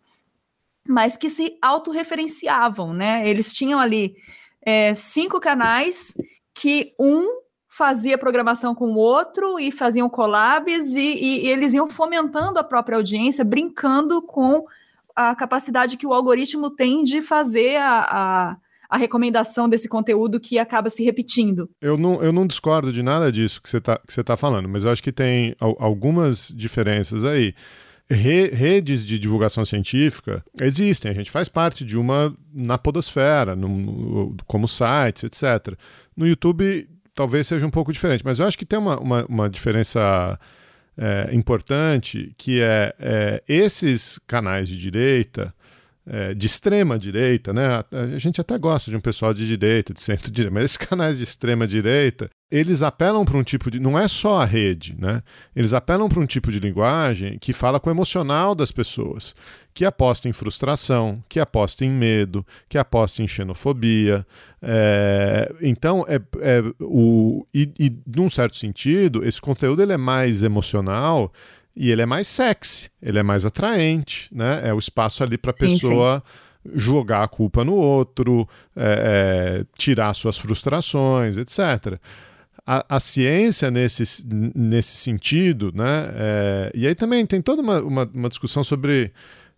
mas que se autorreferenciavam, né? Eles tinham ali é, cinco canais que um fazia programação com o outro e faziam collabs e, e, e eles iam fomentando a própria audiência, brincando com a capacidade que o algoritmo tem de fazer a, a a recomendação desse conteúdo que acaba se repetindo. Eu não, eu não discordo de nada disso que você está tá falando, mas eu acho que tem algumas diferenças aí. Re, redes de divulgação científica existem, a gente faz parte de uma na podosfera, como sites, etc. No YouTube talvez seja um pouco diferente, mas eu acho que tem uma, uma, uma diferença é, importante que é, é esses canais de direita é, de extrema direita, né? A, a, gente até gosta de um pessoal de direita, de centro-direita, *laughs* mas esses canais de extrema direita, eles apelam para um tipo de. Não é só a rede, né? Eles apelam para um tipo de linguagem que fala com o emocional das pessoas, que aposta em frustração, que aposta em medo, que aposta em xenofobia. É, então, é, é o, e, e, num certo sentido, esse conteúdo ele é mais emocional e ele é mais sexy, ele é mais atraente, né? É o espaço ali para a pessoa sim. jogar a culpa no outro, é, é, tirar suas frustrações, etc. A, a, ciência nesse, nesse sentido, né? É, e aí também tem toda uma, uma, uma discussão sobre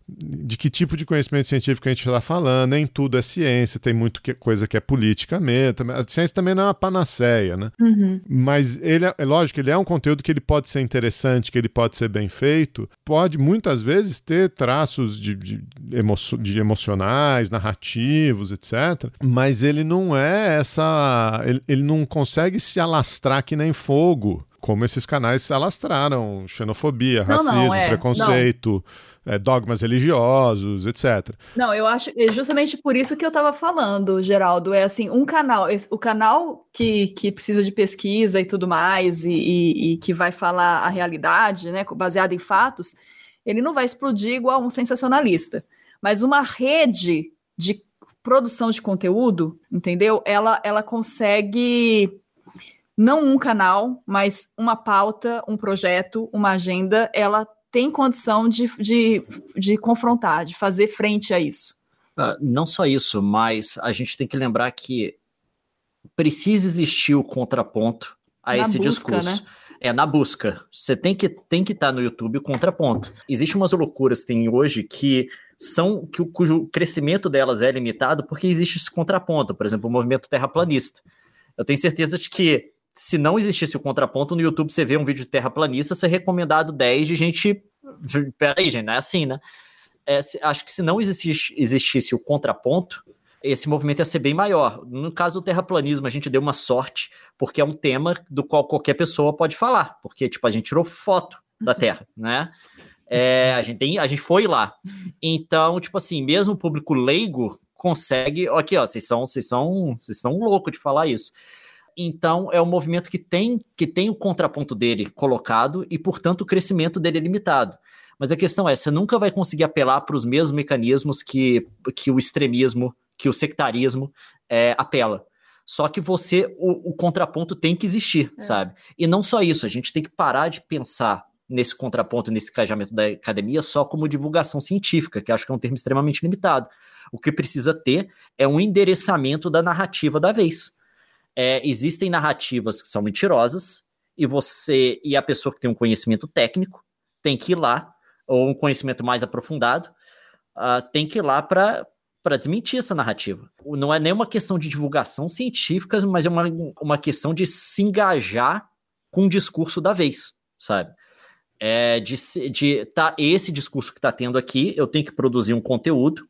de que tipo de conhecimento científico a gente está falando, nem tudo é ciência, tem muito que, coisa que é política mesmo. A ciência também não é uma panaceia, né? Uhum. Mas ele é, é, lógico, ele é um conteúdo que ele pode ser interessante, que ele pode ser bem feito, pode muitas vezes ter traços de, de, emo, de emocionais, narrativos, etc. Mas ele não é essa. Ele, ele não consegue se alastrar que nem fogo, como esses canais se alastraram xenofobia, não, racismo, não, é, preconceito. Não é, dogmas religiosos, etc. Não, eu acho é justamente por isso que eu estava falando, Geraldo. É assim, um canal, o canal que, que precisa de pesquisa e tudo mais, e, e, e que vai falar a realidade, né, baseado em fatos, ele não vai explodir igual um sensacionalista. Mas uma rede de produção de conteúdo, entendeu? Ela, ela consegue não um canal, mas uma pauta, um projeto, uma agenda, ela tem condição de, de, de confrontar, de fazer frente a isso. Uh, não só isso, mas a gente tem que lembrar que precisa existir o contraponto a na esse busca, discurso. Né? É, na busca. Você tem que tem que estar tá no YouTube o contraponto. Existem umas loucuras que tem hoje que são que, cujo crescimento delas é limitado porque existe esse contraponto. Por exemplo, o movimento terraplanista. Eu tenho certeza de que se não existisse o contraponto, no YouTube você vê um vídeo de terraplanista, ser recomendado 10 de gente. Peraí, gente, não é assim, né? É, acho que se não existisse, existisse o contraponto, esse movimento ia ser bem maior. No caso do terraplanismo, a gente deu uma sorte, porque é um tema do qual qualquer pessoa pode falar, porque, tipo, a gente tirou foto da *laughs* Terra, né? É, a, gente tem, a gente foi lá. Então, tipo assim, mesmo o público leigo consegue. Aqui, ó, vocês são, vocês são, vocês são loucos de falar isso. Então, é um movimento que tem, que tem o contraponto dele colocado e, portanto, o crescimento dele é limitado. Mas a questão é, você nunca vai conseguir apelar para os mesmos mecanismos que, que o extremismo, que o sectarismo é, apela. Só que você, o, o contraponto tem que existir, é. sabe? E não só isso, a gente tem que parar de pensar nesse contraponto, nesse engajamento da academia, só como divulgação científica, que acho que é um termo extremamente limitado. O que precisa ter é um endereçamento da narrativa da vez é, existem narrativas que são mentirosas e você e a pessoa que tem um conhecimento técnico tem que ir lá ou um conhecimento mais aprofundado uh, tem que ir lá para para desmentir essa narrativa. Não é nem uma questão de divulgação científica, mas é uma, uma questão de se engajar com o discurso da vez, sabe? É de, de tá esse discurso que está tendo aqui, eu tenho que produzir um conteúdo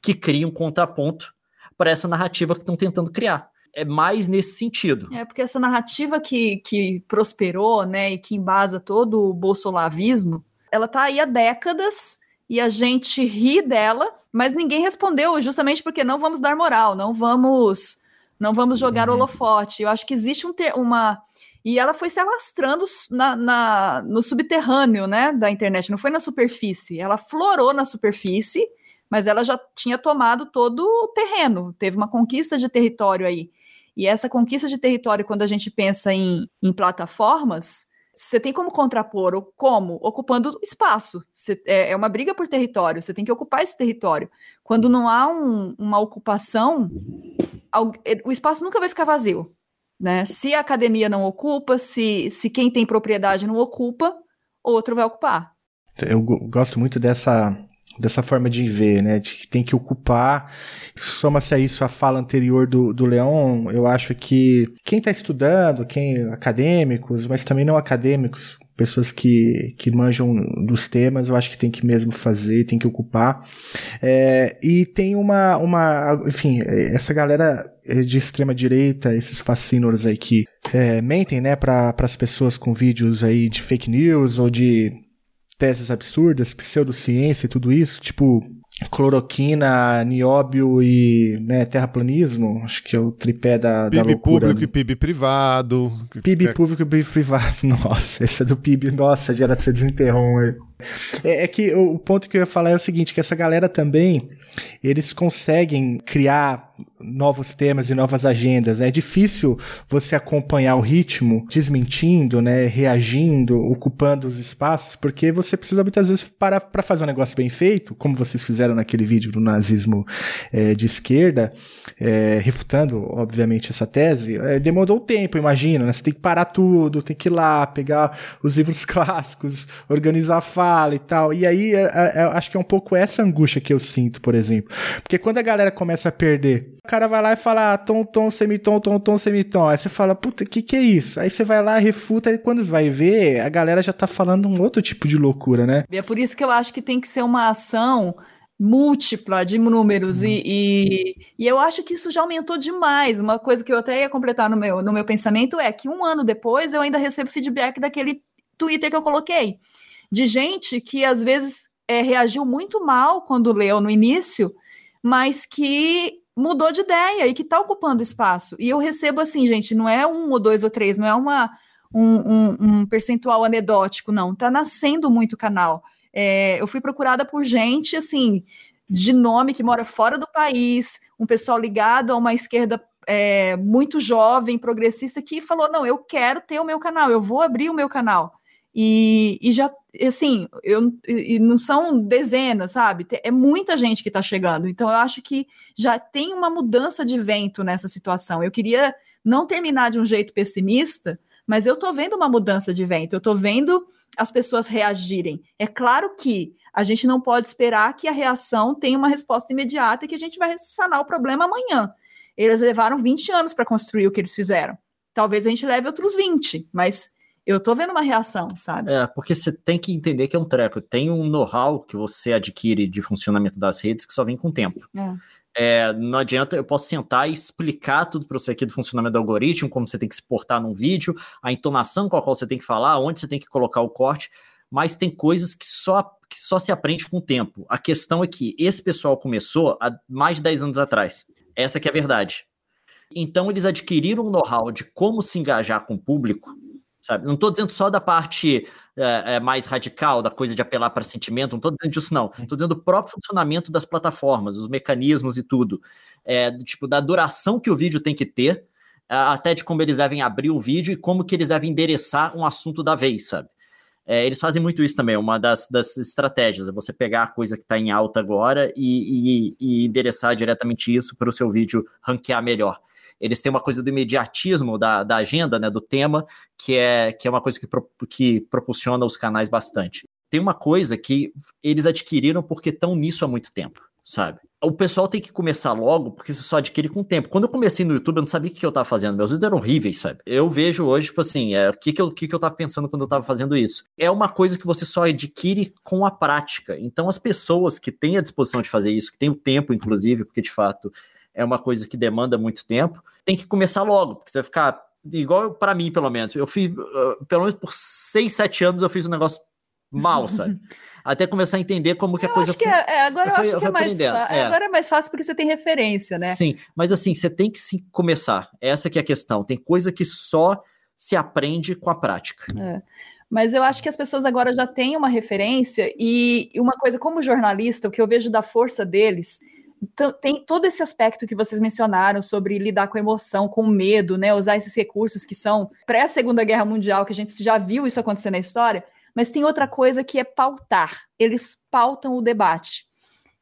que crie um contraponto para essa narrativa que estão tentando criar é mais nesse sentido. É, porque essa narrativa que, que prosperou, né, e que embasa todo o bolsolavismo, ela tá aí há décadas e a gente ri dela, mas ninguém respondeu, justamente porque não vamos dar moral, não vamos não vamos jogar uhum. holofote. Eu acho que existe um ter, uma e ela foi se alastrando na, na, no subterrâneo, né, da internet, não foi na superfície. Ela florou na superfície, mas ela já tinha tomado todo o terreno, teve uma conquista de território aí. E essa conquista de território, quando a gente pensa em, em plataformas, você tem como contrapor, como? Ocupando espaço. Você, é, é, uma briga por território, você tem que ocupar esse território. Quando não há um, uma ocupação, o espaço nunca vai ficar vazio. Né? Se a academia não ocupa, se, se quem tem propriedade não ocupa, outro vai ocupar. Eu gosto muito dessa dessa forma de ver, né? De que tem que ocupar. Soma-se a isso a fala anterior do, do Leon, eu acho que quem está estudando, quem acadêmicos, mas também não acadêmicos, pessoas que, que manjam dos temas, eu acho que tem que mesmo fazer, tem que ocupar. É, e tem uma, uma, enfim, essa galera de extrema direita, esses fascínoros aí que é, mentem, né, para as pessoas com vídeos aí de fake news ou de teses absurdas, pseudociência e tudo isso, tipo cloroquina, nióbio e né, terraplanismo, acho que é o tripé da, PIB da loucura. público e PIB privado. PIB é... público e PIB privado, *laughs* nossa, esse é do PIB, nossa, você desenterrou. É, é que o, o ponto que eu ia falar é o seguinte, que essa galera também, eles conseguem criar novos temas e novas agendas. É difícil você acompanhar o ritmo, desmentindo, né, reagindo, ocupando os espaços, porque você precisa muitas vezes parar para fazer um negócio bem feito, como vocês fizeram naquele vídeo do nazismo é, de esquerda, é, refutando, obviamente, essa tese. É, demorou tempo, imagina, né? Você tem que parar tudo, tem que ir lá, pegar os livros *laughs* clássicos, organizar a fala e tal. E aí, acho que é um pouco essa angústia que eu sinto, por exemplo. Porque quando a galera começa a perder o cara vai lá e fala ah, tom, tom, semitom, tom, tom, semitom. Aí você fala, puta, que que é isso? Aí você vai lá, refuta, e quando vai ver, a galera já tá falando um outro tipo de loucura, né? E é por isso que eu acho que tem que ser uma ação múltipla de números e, e, e, eu acho que isso já aumentou demais. Uma coisa que eu até ia completar no meu, no meu pensamento é que um ano depois eu ainda recebo feedback daquele Twitter que eu coloquei, de gente que às vezes é, reagiu muito mal quando leu no início, mas que mudou de ideia e que está ocupando espaço. E eu recebo assim, gente, não é um ou dois ou três, não é uma, um, um, um percentual anedótico, não. Está nascendo muito canal. É, eu fui procurada por gente, assim, de nome que mora fora do país, um pessoal ligado a uma esquerda é, muito jovem, progressista, que falou: não, eu quero ter o meu canal, eu vou abrir o meu canal. E, e já, assim, eu, e não são dezenas, sabe? É muita gente que está chegando. Então, eu acho que já tem uma mudança de vento nessa situação. Eu queria não terminar de um jeito pessimista, mas eu estou vendo uma mudança de vento. Eu estou vendo as pessoas reagirem. É claro que a gente não pode esperar que a reação tenha uma resposta imediata e que a gente vai sanar o problema amanhã. Eles levaram 20 anos para construir o que eles fizeram. Talvez a gente leve outros 20, mas eu tô vendo uma reação, sabe? É, porque você tem que entender que é um treco. Tem um know-how que você adquire de funcionamento das redes que só vem com o tempo. É. É, não adianta, eu posso sentar e explicar tudo para você aqui do funcionamento do algoritmo, como você tem que se portar num vídeo, a entonação com a qual você tem que falar, onde você tem que colocar o corte, mas tem coisas que só, que só se aprende com o tempo. A questão é que esse pessoal começou há mais de 10 anos atrás. Essa que é a verdade. Então eles adquiriram um know-how de como se engajar com o público sabe? Não estou dizendo só da parte é, é, mais radical, da coisa de apelar para sentimento, não estou dizendo disso, não. Estou dizendo do próprio funcionamento das plataformas, os mecanismos e tudo. É, tipo, da duração que o vídeo tem que ter, até de como eles devem abrir o vídeo e como que eles devem endereçar um assunto da vez, sabe? É, eles fazem muito isso também, uma das, das estratégias, é você pegar a coisa que está em alta agora e, e, e endereçar diretamente isso para o seu vídeo ranquear melhor eles têm uma coisa do imediatismo da, da agenda, né, do tema, que é, que é uma coisa que, pro, que propulsiona os canais bastante. Tem uma coisa que eles adquiriram porque estão nisso há muito tempo, sabe? O pessoal tem que começar logo, porque você só adquire com o tempo. Quando eu comecei no YouTube, eu não sabia o que eu tava fazendo. Meus vídeos eram horríveis, sabe? Eu vejo hoje, tipo assim, é, o que, que, eu, que, que eu tava pensando quando eu tava fazendo isso. É uma coisa que você só adquire com a prática. Então, as pessoas que têm a disposição de fazer isso, que têm o tempo, inclusive, porque de fato é uma coisa que demanda muito tempo, tem que começar logo, porque você vai ficar igual para mim, pelo menos. Eu fiz, uh, pelo menos por seis, sete anos, eu fiz um negócio mal, sabe? *laughs* Até começar a entender como que a coisa. Acho que é, é, agora eu, eu acho que é mais, é. agora é mais fácil porque você tem referência, né? Sim, mas assim, você tem que se começar. Essa que é a questão. Tem coisa que só se aprende com a prática. É. Mas eu acho que as pessoas agora já têm uma referência e uma coisa, como jornalista, o que eu vejo da força deles tem todo esse aspecto que vocês mencionaram sobre lidar com emoção, com medo, né? Usar esses recursos que são pré-segunda guerra mundial, que a gente já viu isso acontecer na história, mas tem outra coisa que é pautar. Eles pautam o debate.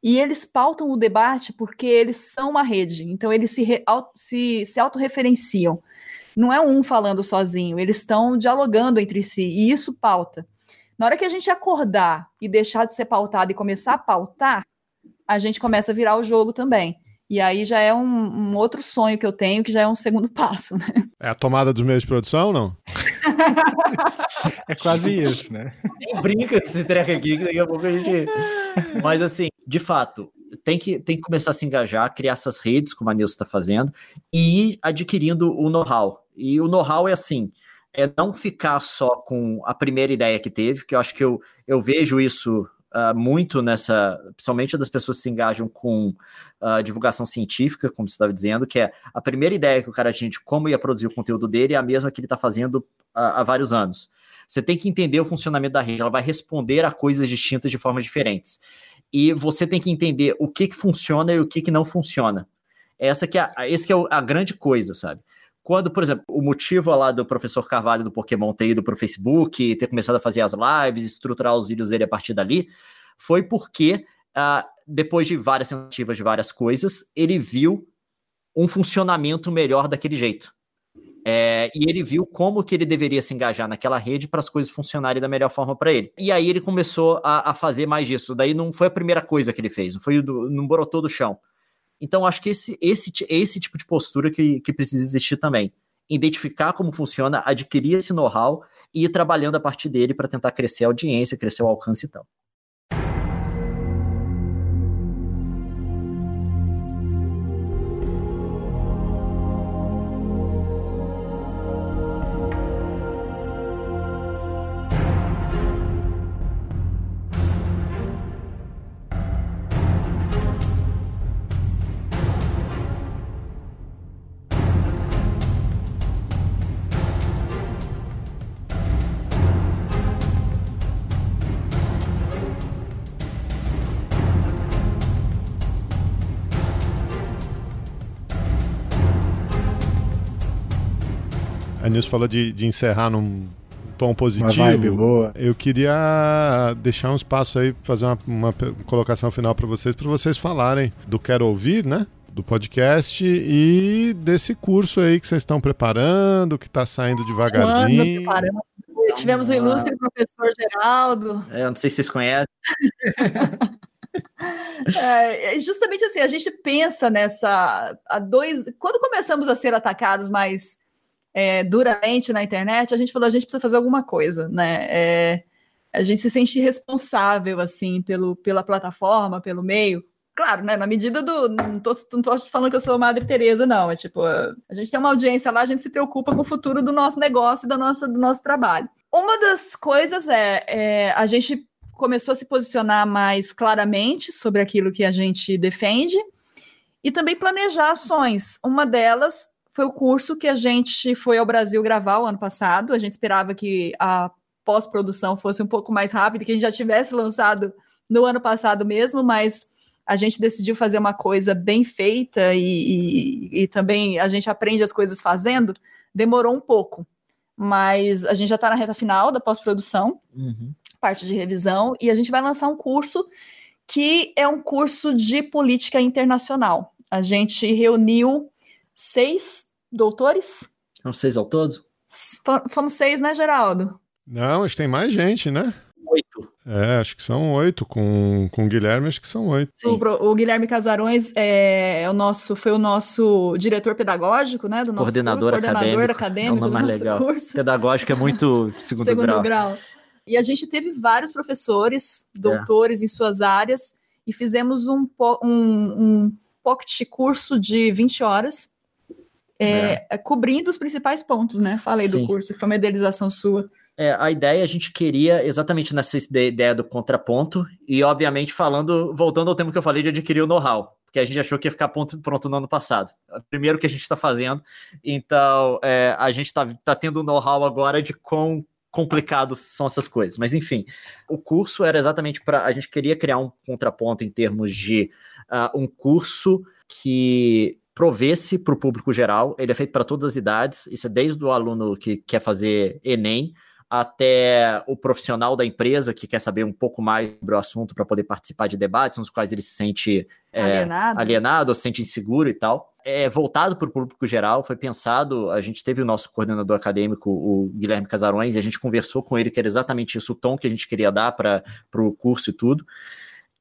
E eles pautam o debate porque eles são uma rede, então eles se, se, se autorreferenciam. Não é um falando sozinho, eles estão dialogando entre si, e isso pauta. Na hora que a gente acordar e deixar de ser pautado e começar a pautar, a gente começa a virar o jogo também. E aí já é um, um, outro sonho que eu tenho, que já é um segundo *laughs* passo, né? É a tomada dos meios de produção, não? é quase isso, né? Nem *laughs* brinca esse treco aqui, que daqui a pouco a gente. Mas assim, de fato, tem que, tem que começar a se engajar, criar essas redes, como a Nilson está fazendo, e ir adquirindo o know-how. E o know-how é assim: é não ficar só com a primeira ideia que teve, que eu acho que eu, eu vejo isso uh, muito nessa, principalmente das pessoas que se engajam com uh, divulgação científica, como você estava dizendo, que é a primeira ideia que o cara tinha de como ia produzir o conteúdo dele é a mesma que ele está fazendo uh, há vários anos. Você tem que entender o funcionamento da rede, ela vai responder a coisas distintas de formas diferentes. E você tem que entender o que, que funciona e o que, que não funciona. Essa que é, esse que é a grande coisa, sabe? Quando, por exemplo, o motivo lá do professor Carvalho do Pokémon ter ido para o Facebook, ter começado a fazer as lives, estruturar os vídeos dele a partir dali, foi porque, uh, depois de várias tentativas de várias coisas, ele viu um funcionamento melhor daquele jeito. É, e ele viu como que ele deveria se engajar naquela rede para as coisas funcionarem da melhor forma para ele. E aí ele começou a, a, fazer mais disso. Daí não foi a primeira coisa que ele fez, não foi do, não brotou do chão. Então, acho que esse, esse, esse tipo de postura que, que precisa existir também. Identificar como funciona, adquirir esse know-how e ir trabalhando a partir dele para tentar crescer a audiência, crescer o alcance e tal. Nilson falou de, de encerrar num tom positivo. Uma vibe boa. Eu queria deixar um espaço aí, fazer uma, uma colocação final para vocês, para vocês falarem do Quero Ouvir, né? do podcast e desse curso aí que vocês estão preparando, que está saindo devagarzinho. Tivemos o ilustre professor Geraldo. É, eu não sei se vocês conhecem. *laughs* é, justamente assim, a gente pensa nessa. Há dois. Quando começamos a ser atacados mais é, duramente na internet, a gente falou, a gente precisa fazer alguma coisa, né? É, a gente se sente responsável, assim, pelo, pela plataforma, pelo meio. Claro, né? Na medida do. Não tô, não tô falando que eu sou Madre Teresa, não. É tipo, a gente tem uma audiência lá, a gente se preocupa com o futuro do nosso negócio e da nossa, do nosso trabalho. Uma das coisas é, é a gente começou a se posicionar mais claramente sobre aquilo que a gente defende e também planejar ações. Uma delas foi o curso que a gente foi ao Brasil gravar o ano passado. A gente esperava que a pós-produção fosse um pouco mais rápida, que a gente já tivesse lançado no ano passado mesmo, mas a gente decidiu fazer uma coisa bem feita e, e, e também a gente aprende as coisas fazendo. Demorou um pouco, mas a gente já está na reta final da pós-produção, uhum. parte de revisão, e a gente vai lançar um curso que é um curso de política internacional. A gente reuniu seis doutores. São seis ao todo? Fomos seis, né, Geraldo? Não, acho que tem mais gente, né? Oito. É, acho que são oito. Com, com o Guilherme, acho que são oito. O, o, Guilherme Casarões é, é, o nosso, foi o nosso diretor pedagógico, né? Do nosso coordenador, curso, coordenador acadêmico. É o nome mais legal. Curso. Pedagógico é muito *laughs* segundo, segundo grau. grau. E a gente teve vários professores, doutores é. em suas áreas, e fizemos um, um, um pocket curso de 20 horas é, é. cobrindo os principais pontos, né? Falei Sim. do curso, foi uma idealização sua. É, a ideia a gente queria exatamente nessa ideia do contraponto, e obviamente falando, voltando ao tema que eu falei de adquirir o know-how, porque a gente achou que ia ficar pronto, pronto no ano passado. É o primeiro que a gente está fazendo, então é, a gente está tá tendo o know-how agora de com complicado são essas coisas. Mas enfim, o curso era exatamente para a gente queria criar um contraponto em termos de uh, um curso que provesse para o público geral. Ele é feito para todas as idades. Isso é desde o aluno que quer fazer Enem até o profissional da empresa que quer saber um pouco mais sobre o assunto para poder participar de debates nos quais ele se sente é, alienado. alienado ou se sente inseguro e tal. É voltado para o público geral, foi pensado, a gente teve o nosso coordenador acadêmico, o Guilherme Casarões, e a gente conversou com ele que era exatamente isso, o tom que a gente queria dar para o curso e tudo.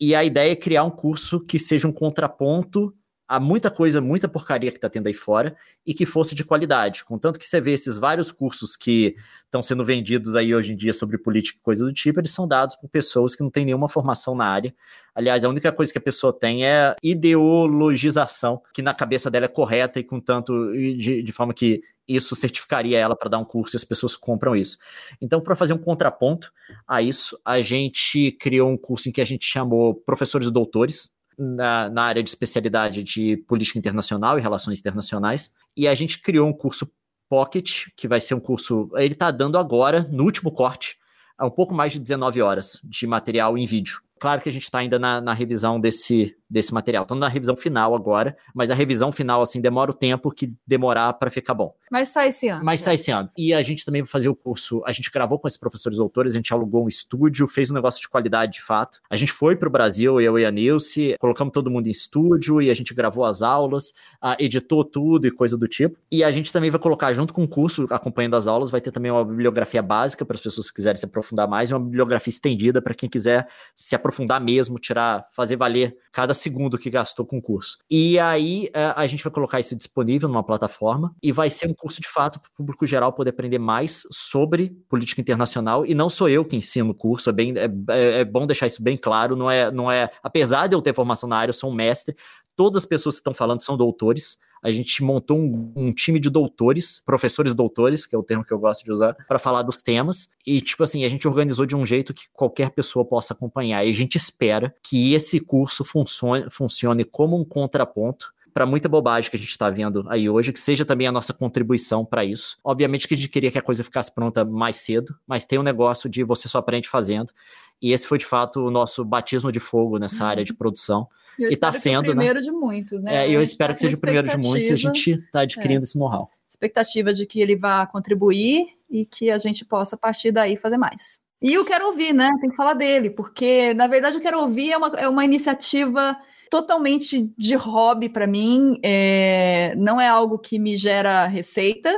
E a ideia é criar um curso que seja um contraponto há muita coisa, muita porcaria que está tendo aí fora e que fosse de qualidade. Contanto que você vê esses vários cursos que estão sendo vendidos aí hoje em dia sobre política e coisa do tipo, eles são dados por pessoas que não têm nenhuma formação na área. Aliás, a única coisa que a pessoa tem é ideologização, que na cabeça dela é correta e com tanto de, de forma que isso certificaria ela para dar um curso e as pessoas compram isso. Então, para fazer um contraponto a isso, a gente criou um curso em que a gente chamou professores e doutores, na, na área de especialidade de política internacional e relações internacionais. E a gente criou um curso Pocket, que vai ser um curso. Ele está dando agora, no último corte, um pouco mais de 19 horas de material em vídeo. Claro que a gente está ainda na, na, revisão desse, desse material. Estamos na revisão final agora, mas a revisão final, assim, demora o tempo que demorar para ficar bom. Mas sai esse ano. Mas sai esse ano. E a gente também vai fazer o curso. A gente gravou com esses professores doutores, a gente alugou um estúdio, fez um negócio de qualidade de fato. A gente foi para o Brasil, eu e a Nilce, colocamos todo mundo em estúdio e a gente gravou as aulas, editou tudo e coisa do tipo. E a gente também vai colocar, junto com o curso, acompanhando as aulas, vai ter também uma bibliografia básica para as pessoas que quiserem se aprofundar mais e uma bibliografia estendida para quem quiser se aprofundar mesmo, tirar, fazer valer cada segundo que gastou com o curso. E aí é, a gente vai colocar isso disponível numa plataforma e vai ser um curso de fato para o público geral poder aprender mais sobre política internacional. E não sou eu que ensino o curso, é, bem, é, é, é bom deixar isso bem claro. Não é, não é, apesar de eu ter formação na área, eu sou um mestre. Todas as pessoas que estão falando são doutores a gente montou um, um, time de doutores, professores doutores, que é o termo que eu gosto de usar, para falar dos temas. E, tipo assim, a gente organizou de um jeito que qualquer pessoa possa acompanhar. E a gente espera que esse curso funcione, funcione como um contraponto para muita bobagem que a gente está vendo aí hoje, que seja também a nossa contribuição para isso. Obviamente que a gente queria que a coisa ficasse pronta mais cedo, mas tem um negócio de você só aprende fazendo. E esse foi de fato o nosso batismo de fogo nessa uhum. área de produção. Eu e está sendo. o né? primeiro né? de muitos, né? É, eu espero tá que seja o primeiro de muitos e a gente está adquirindo é. esse know-how. Expectativa de que ele vá contribuir e que a gente possa, a partir daí, fazer mais. E eu quero ouvir, né? Tem que falar dele, porque, na verdade, eu quero ouvir é uma, é uma iniciativa totalmente de hobby para mim. É, não é algo que me gera receita,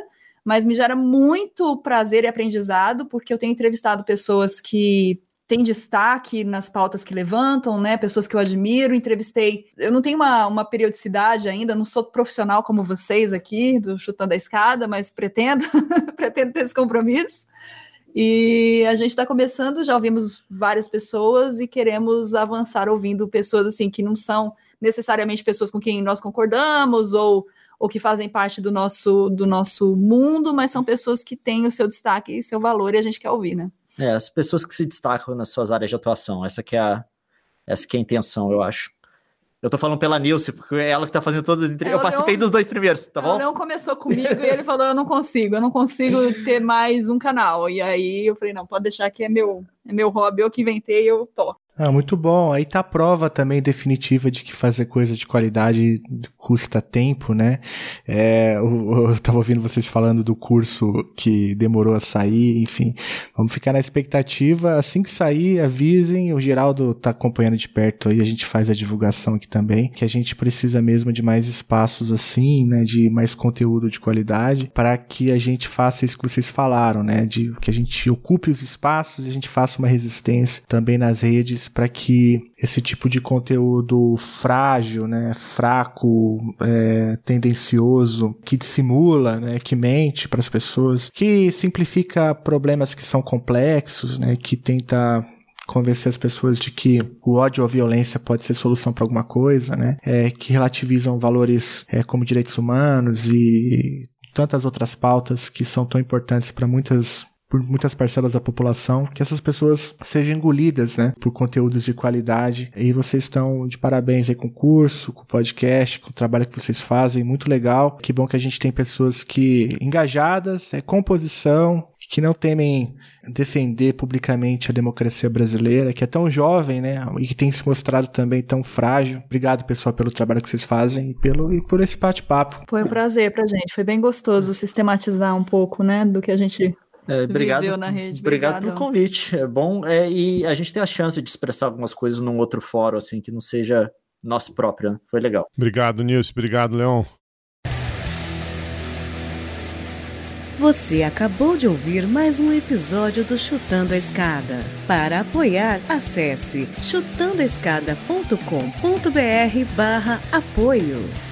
mas me gera muito prazer e aprendizado, porque eu tenho entrevistado pessoas que tem destaque nas pautas que levantam, né? Pessoas que eu admiro, entrevistei. Eu não tenho uma, uma periodicidade ainda, não sou profissional como vocês aqui, do Chutando a Escada, mas pretendo, *laughs* pretendo ter esse compromisso. E a gente está começando, já ouvimos várias pessoas e queremos avançar ouvindo pessoas assim que não são necessariamente pessoas com quem nós concordamos ou, ou que fazem parte do nosso, do nosso mundo, mas são pessoas que têm o seu destaque e seu valor e a gente quer ouvir, né? É, as pessoas que se destacam nas suas áreas de atuação. Essa que é a, essa que é a intenção, eu acho. Eu tô falando pela Nilce, porque é ela que tá fazendo todas as entrevistas. Eu participei dos dois primeiros, tá bom? Não começou comigo e ele falou: eu não consigo, eu não consigo ter mais um canal. E aí eu falei: não, pode deixar que é meu, é meu hobby, eu que inventei, eu tô. Ah, muito bom. Aí tá a prova também definitiva de que fazer coisa de qualidade custa tempo, né? É, eu, eu tava ouvindo vocês falando do curso que demorou a sair, enfim. Vamos ficar na expectativa. Assim que sair, avisem. O Geraldo tá acompanhando de perto aí, a gente faz a divulgação aqui também, que a gente precisa mesmo de mais espaços assim, né? De mais conteúdo de qualidade, para que a gente faça isso que vocês falaram, né? De que a gente ocupe os espaços e a gente faça uma resistência também nas redes para que esse tipo de conteúdo frágil, né, fraco, é, tendencioso, que dissimula, né, que mente para as pessoas, que simplifica problemas que são complexos, né, que tenta convencer as pessoas de que o ódio ou a violência pode ser solução para alguma coisa, né? É, que relativizam valores é, como direitos humanos e tantas outras pautas que são tão importantes para muitas por muitas parcelas da população, que essas pessoas sejam engolidas, né, por conteúdos de qualidade. E vocês estão de parabéns aí com o curso, com o podcast, com o trabalho que vocês fazem, muito legal. Que bom que a gente tem pessoas que engajadas, né, composição, que não temem defender publicamente a democracia brasileira, que é tão jovem, né, e que tem se mostrado também tão frágil. Obrigado, pessoal, pelo trabalho que vocês fazem e, pelo, e por esse bate-papo. Foi um prazer pra gente, foi bem gostoso sistematizar um pouco, né, do que a gente é, obrigado, na rede. Obrigado pelo convite. É bom. É, e a gente tem a chance de expressar algumas coisas num outro fórum, assim, que não seja nosso próprio. Né? Foi legal. Obrigado, Nilson. Obrigado, Leon. Você acabou de ouvir mais um episódio do Chutando a Escada. Para apoiar, acesse chutandoaescada.com.br barra apoio.